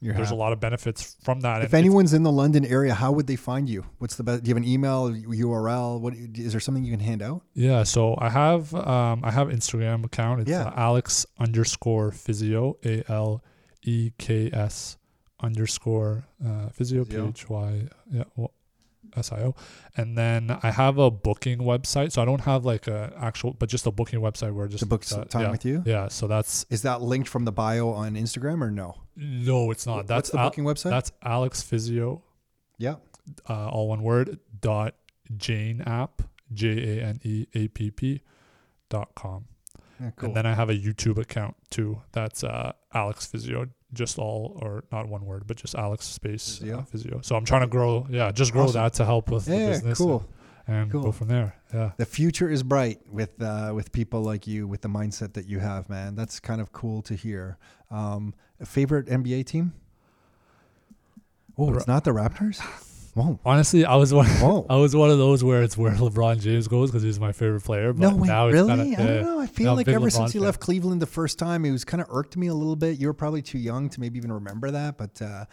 A: You're
C: there's
A: happy.
C: a lot of benefits from that.
A: If
C: and
A: anyone's in the London area, how would they find you? What's the best? Do you have an email, URL? What is there something you can hand out?
C: yeah, so I have, um, I have Instagram account. It's
A: Yeah.
C: uh, Aleks underscore physio, A L E K S underscore uh, physio, P
A: Physio.
C: H Y, yeah, well, S I O. And then I have a booking website. So I don't have like a actual, but just a booking website where just
A: To book
C: uh,
A: time
C: yeah,
A: with you?
C: Yeah, so that's
A: Is that linked from the bio on Instagram or no?
C: no, it's not.
A: What's
C: That's
A: the
C: Al-
A: booking website?
C: That's Aleks Physio,
A: yeah.
C: uh, all one word. Dot Jane app, J A N E A P P, dot com.
A: Yeah, cool.
C: And then I have a YouTube account too. That's uh, Aleks Physio, just all or not one word, but just Aleks space
A: Physio?
C: uh, physio. So I'm trying to grow, yeah, just grow
A: Awesome.
C: that to help with the
A: yeah,
C: business.
A: cool.
C: And, and
A: Cool.
C: go from there. Yeah.
A: The future is bright with uh, with people like you, with the mindset that you have, man. That's kind of cool to hear. Um, favorite NBA team? Oh,
C: The
A: it's not the Raptors. Whoa,
C: Honestly, I was one.
A: whoa.
C: I was one of those where it's where LeBron James goes because he's my favorite player. But
A: No way,
C: now it's
A: really?
C: Kinda,
A: I don't know. I feel like ever
C: LeBron
A: since he
C: fan.
A: left Cleveland the first time, it was kind of irked me a little bit. You were probably too young to maybe even remember that, but uh,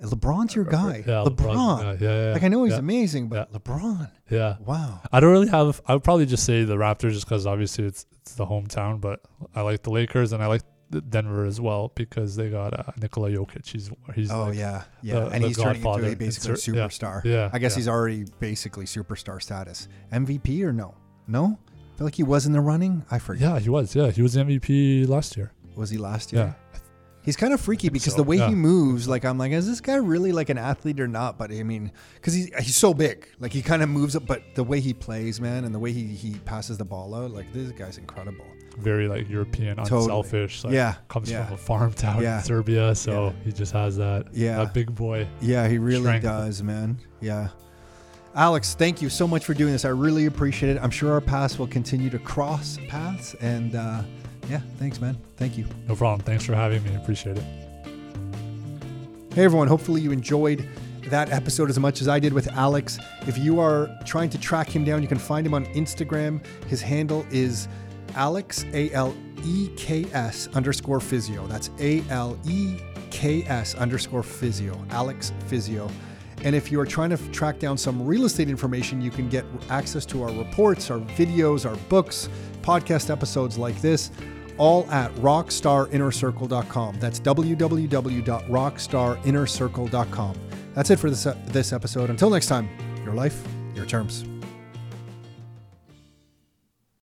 A: LeBron's your guy.
C: Yeah,
A: LeBron.
C: Yeah, yeah, yeah.
A: Like I know he's
C: yeah,
A: amazing, but LeBron.
C: Yeah.
A: Wow.
C: I don't really have. I would probably just say the Raptors just because obviously it's it's the hometown, but I like the Lakers and I like Denver as well because they got uh, Nikola Jokic. He's he's
A: Oh
C: like,
A: yeah, yeah,
C: the-
A: and
C: the
A: he's turning into a basically
C: It's-
A: superstar.
C: Yeah,
A: I guess
C: yeah.
A: he's already basically superstar status. MVP or no? No. I feel like he was in the running. I forget.
C: yeah he was yeah he was MVP last year.
A: Was he last year?
C: Yeah,
A: He's kind of freaky because
C: so,
A: the way
C: yeah.
A: he moves, like I'm like, is this guy really like an athlete or not? But I mean, because he's he's so big, like he kind of moves up. But the way he plays, man, and the way he he passes the ball out, like this guy's incredible.
C: Very like European,
A: Totally.
C: unselfish. Like,
A: yeah,
C: comes
A: yeah.
C: from a farm town
A: Yeah.
C: in Serbia, so
A: Yeah.
C: he just has that
A: Yeah.
C: that big boy.
A: Yeah, he really
C: strength.
A: does, man. Yeah. Aleks, thank you so much for doing this. I really appreciate it. I'm sure our paths will continue to cross paths. And uh, yeah, thanks, man. Thank you.
C: No problem. Thanks for having me. Appreciate it.
A: Hey, everyone. Hopefully, you enjoyed that episode as much as I did with Aleks. If you are trying to track him down, you can find him on Instagram. His handle is Aleks, A L E K S underscore physio. That's A L E K S underscore physio. Aleks Physio. And if you are trying to track down some real estate information, you can get access to our reports, our videos, our books, podcast episodes like this, all at rockstarinnercircle.com. That's www.rockstarinnercircle.com. That's it for this, this episode. Until next time, your life, your terms.